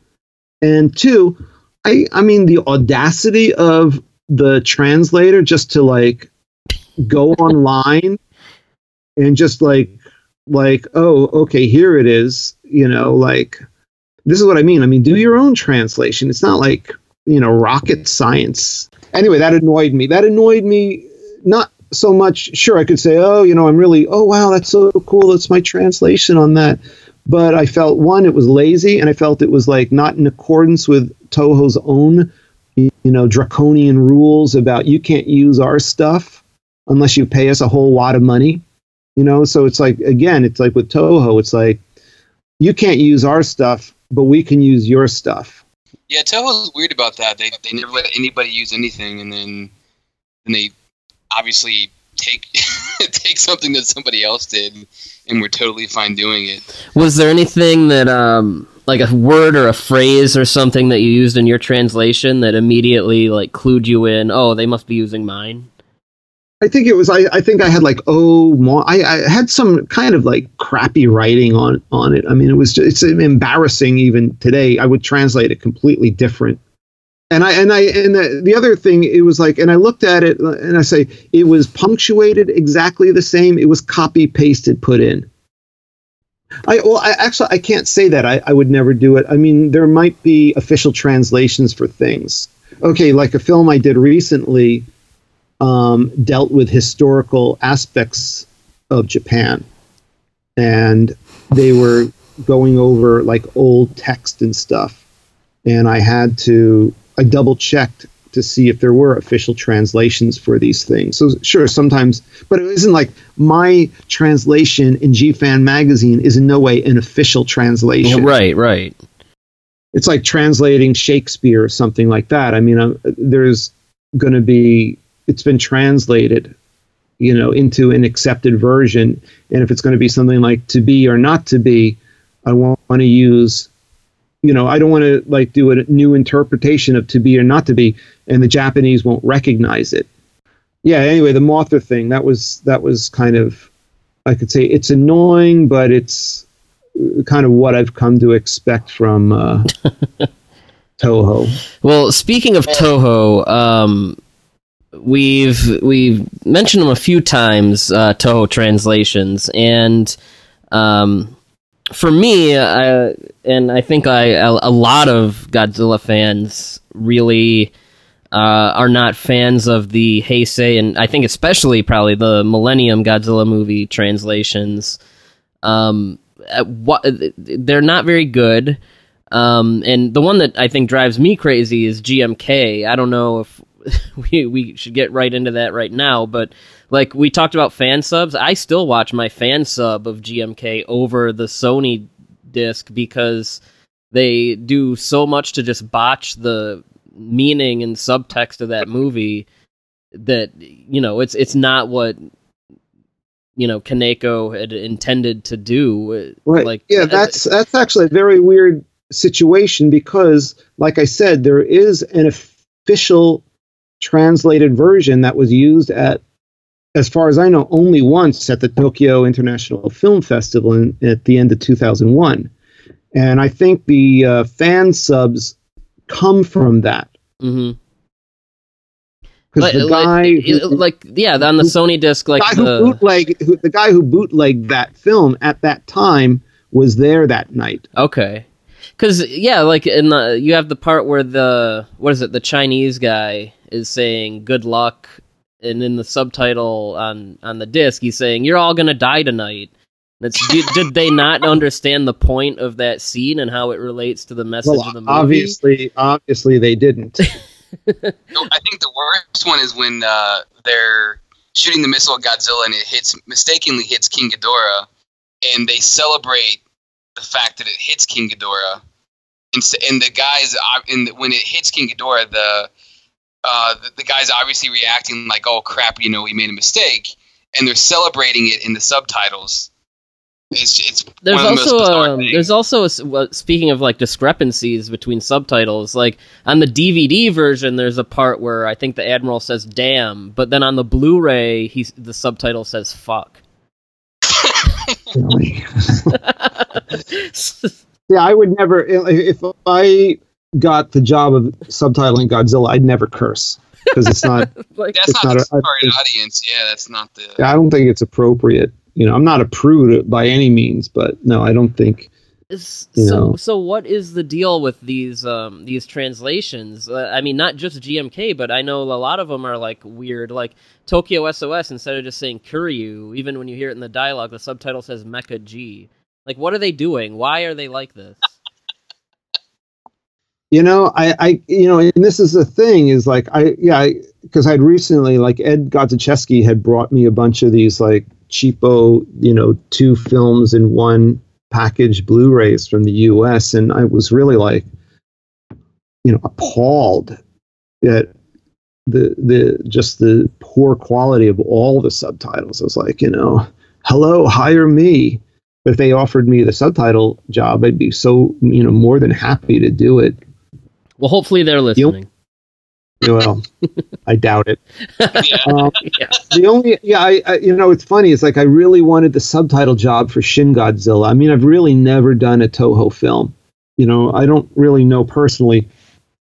S3: and two, I I mean the audacity of the translator just to like go online and just like like oh okay here it is you know like this is what i mean i mean do your own translation it's not like you know rocket science anyway that annoyed me that annoyed me not so much sure i could say oh you know i'm really oh wow that's so cool. That's my translation on that. But i felt one it was lazy and i felt it was like not in accordance with toho's own you know draconian rules about you can't use our stuff unless you pay us a whole lot of money you know? So it's like again it's like with toho it's like you can't use our stuff but we can use your stuff.
S2: Yeah, Toho's weird about that. They they never let anybody use anything, and then then they obviously take take something that somebody else did, and we're totally fine doing it.
S1: Was there anything that, um, like a word or a phrase or something that you used in your translation that immediately like clued you in? Oh, they must be using mine.
S3: I think it was. I, I think I had like oh, mo- I, I had some kind of like crappy writing on on it. I mean, it was just, it's embarrassing even today. I would translate it completely different. And I and I and the, the other thing, it was like, and I looked at it and I say it was punctuated exactly the same. It was copy pasted put in. I well, I actually I can't say that. I, I would never do it. I mean, there might be official translations for things. Okay, like a film I did recently um, dealt with historical aspects of Japan, and they were going over like old text and stuff, and I had to I double checked to see if there were official translations for these things. So sure, sometimes, but it isn't like my translation in GFan magazine is in no way an official translation.
S1: Right, right.
S3: It's like translating Shakespeare or something like that. I mean, um there's going to be it's been translated, you know, into an accepted version, and if it's going to be something like to be or not to be, I want to use you know, I don't want to like do a new interpretation of to be or not to be, and the Japanese won't recognize it. Yeah. Anyway, the Mothra thing that was that was kind of, I could say it's annoying, but it's kind of what I've come to expect from uh, Toho.
S1: Well, speaking of Toho, um, we've we've mentioned them a few times. Uh, Toho translations, and um, for me, I, and I think a lot of Godzilla fans really uh, are not fans of the Heisei, and I think especially probably the Millennium Godzilla movie translations. Um, what they're not very good. Um, and the one that I think drives me crazy is GMK. I don't know if we we should get right into that right now, but like we talked about fan subs, I still watch my fan sub of GMK over the Sony disc because they do so much to just botch the meaning and subtext of that movie that you know it's it's not what you know Kaneko had intended to do.
S3: Right.
S1: Like
S3: yeah, that's that's actually a very weird situation because, like I said, there is an official translated version that was used at, as far as I know, only once at the Tokyo International Film Festival in, at the end of 2001. And I think the uh, fan subs come from that.
S1: Mhm.
S3: Because
S1: Like,
S3: the
S1: like-
S3: guy,
S1: it-
S3: who,
S1: like yeah, on the Sony disc, like
S3: guy who
S1: the
S3: bootleg, who, the guy who bootlegged that film at that time was there that night.
S1: Okay. Cuz yeah, like in the you have the part where the what is it? The Chinese guy is saying good luck and in the subtitle on on the disc he's saying you're all going to die tonight. That's did, did they not understand the point of that scene and how it relates to the message
S3: Well,
S1: of the movie?
S3: obviously, obviously they didn't.
S2: No, I think the worst one is when uh, they're shooting the missile at Godzilla and it hits mistakenly hits King Ghidorah, and they celebrate the fact that it hits King Ghidorah, and, s- and the guys uh, and when it hits King Ghidorah, the uh, the, the guys obviously reacting like, "Oh crap, you know, we made a mistake," and they're celebrating it in the subtitles. It's it's
S1: There's
S2: one of the most
S1: also
S2: bizarre
S1: um, there's also a s- well, speaking of like discrepancies between subtitles. Like on the DVD version, there's a part where I think the admiral says "damn," but then on the Blu-ray, he's the subtitle says "fuck."
S3: Yeah, I would never. If I got the job of subtitling Godzilla, I'd never curse because it's not.
S2: like, that's it's not, not the a, target audience. Yeah, that's not the.
S3: I don't think it's appropriate. You know, I'm not a prude by any means, but no, I don't think
S1: so, know. so what is the deal with these um, these translations? Uh, I mean, not just GMK, but I know a lot of them are like weird. Like Tokyo SOS, instead of just saying Kiryu, even when you hear it in the dialogue, the subtitle says Mecha G. Like, what are they doing? Why are they like this?
S3: You know, I, I, you know, and this is the thing is like, I, yeah, because I'd recently, like, Ed Godziszewski had brought me a bunch of these, like, cheapo, you know, two films in one package Blu-rays from the U.S. and I was really like, you know, appalled at the the just the poor quality of all the subtitles. I was like, you know, hello, hire me. But if they offered me the subtitle job, I'd be so you know more than happy to do it.
S1: Well, hopefully they're listening.
S3: well, I doubt it. Um, yeah. The only, yeah, I, I, you know, it's funny. It's like I really wanted the subtitle job for Shin Godzilla. I mean, I've really never done a Toho film. You know, I don't really know personally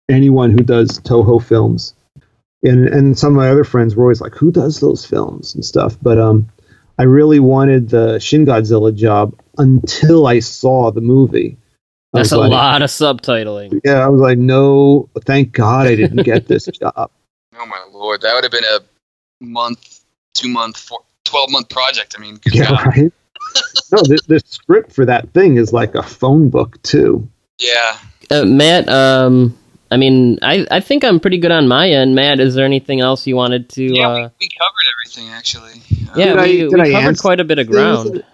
S3: anyone who does Toho films, and and some of my other friends were always like, "Who does those films and stuff?" But um, I really wanted the Shin Godzilla job until I saw the movie.
S1: That's a like, lot of subtitling.
S3: Yeah, I was like, no, thank God I didn't get this job.
S2: Oh my lord, that would have been a month, two month, four, 12 month project. I mean,
S3: yeah,
S2: God.
S3: right. no, the, the script for that thing is like a phone book too.
S2: Yeah.
S1: Uh, Matt, um, I mean, I, I think I'm pretty good on my end. Matt, is there anything else you wanted to?
S2: Yeah,
S1: uh...
S2: we, we, covered everything actually.
S1: Yeah, uh, we, we covered quite a bit of ground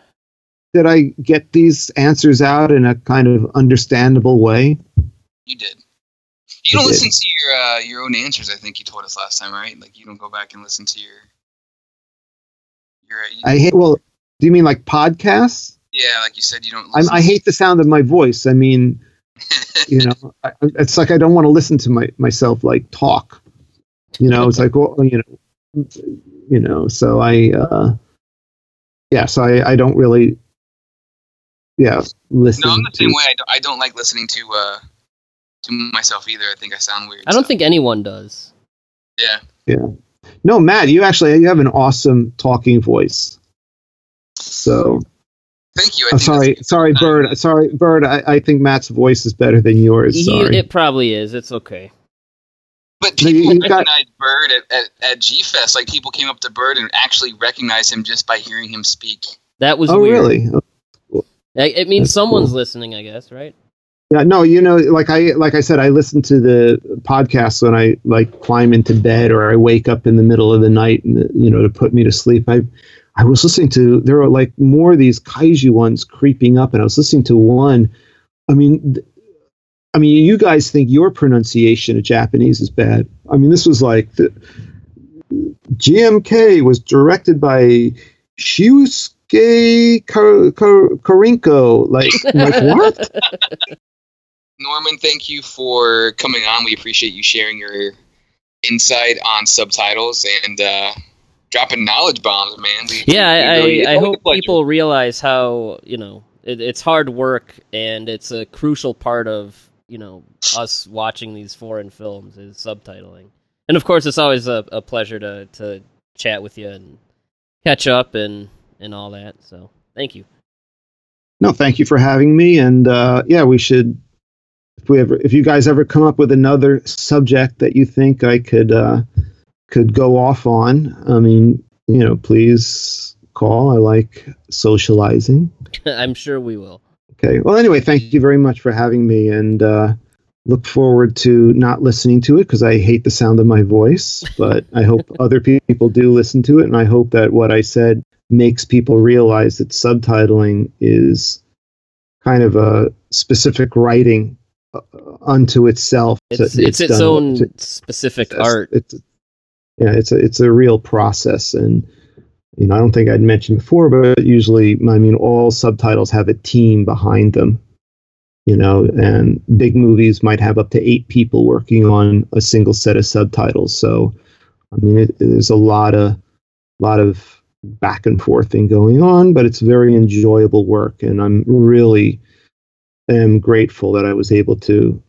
S3: did I get these answers out in a kind of understandable way?
S2: You did. You don't listen to your uh, your own answers. I think you told us last time, right? Like you don't go back and listen to your
S3: your. You I hate. Well, do you mean like podcasts?
S2: Yeah, like you said, you don't.
S3: i hate the sound of my voice. I mean, you know, I, it's like I don't want to listen to my myself like talk. You know, it's like well, you know, you know. So I, uh, yeah, so I, I don't really yeah, listen.
S2: No, I'm the same way. I don't, I don't like listening to uh to myself either. I think I sound weird.
S1: I don't so. think anyone does.
S2: Yeah.
S3: Yeah. No, Matt, you actually you have an awesome talking voice. So.
S2: Thank you.
S3: I am sorry, sorry, Byrd. Sorry, Byrd. I, I think Matt's voice is better than yours. He, sorry.
S1: It probably is. It's okay.
S2: But people you, recognize got... Byrd at, at, at G Fest. Like people came up to Byrd and actually recognized him just by hearing him speak.
S1: That was
S3: oh,
S1: weird.
S3: really?
S1: It means That's someone's cool. listening, I guess, right?
S3: Yeah, no, you know, like I like I said, I listen to the podcasts when I like climb into bed or I wake up in the middle of the night, and you know, to put me to sleep. I I was listening to there are like more of these kaiju ones creeping up, and I was listening to one. I mean, th- I mean, you guys think your pronunciation of Japanese is bad. I mean, this was like the, GMK was directed by Shius gay Kar- Kar- Karinko. Like, like what?
S2: Norman, thank you for coming on. We appreciate you sharing your insight on subtitles and uh, dropping knowledge bombs, man. We,
S1: yeah, I, really, I, I hope people realize how you know it, it's hard work and it's a crucial part of you know us watching these foreign films is subtitling. And of course, it's always a, a pleasure to to chat with you and catch up and and all that. So thank you.
S3: No, thank you for having me. And uh, yeah, we should. If we ever, if you guys ever come up with another subject that you think I could uh, could go off on, I mean, you know, please call. I like socializing.
S1: I'm sure we will.
S3: Okay. Well, anyway, thank you very much for having me, and uh, look forward to not listening to it because I hate the sound of my voice. But I hope other people do listen to it, and I hope that what I said makes people realize that subtitling is kind of a specific writing uh, unto itself.
S1: It's, it's, it's its own to, specific it's, art.
S3: It's, yeah, it's a it's a real process, and you know I don't think I'd mentioned before, but usually I mean all subtitles have a team behind them. You know, and big movies might have up to eight people working on a single set of subtitles. So, I mean, it, there's a lot of lot of back and forth thing going on, but it's very enjoyable work, and I'm really am grateful that I was able to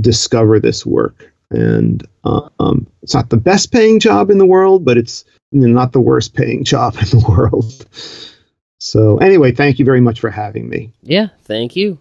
S3: discover this work. And uh, um, it's not the best paying job in the world, but it's not the worst paying job in the world. So, anyway, thank you very much for having me.
S1: Yeah, thank you.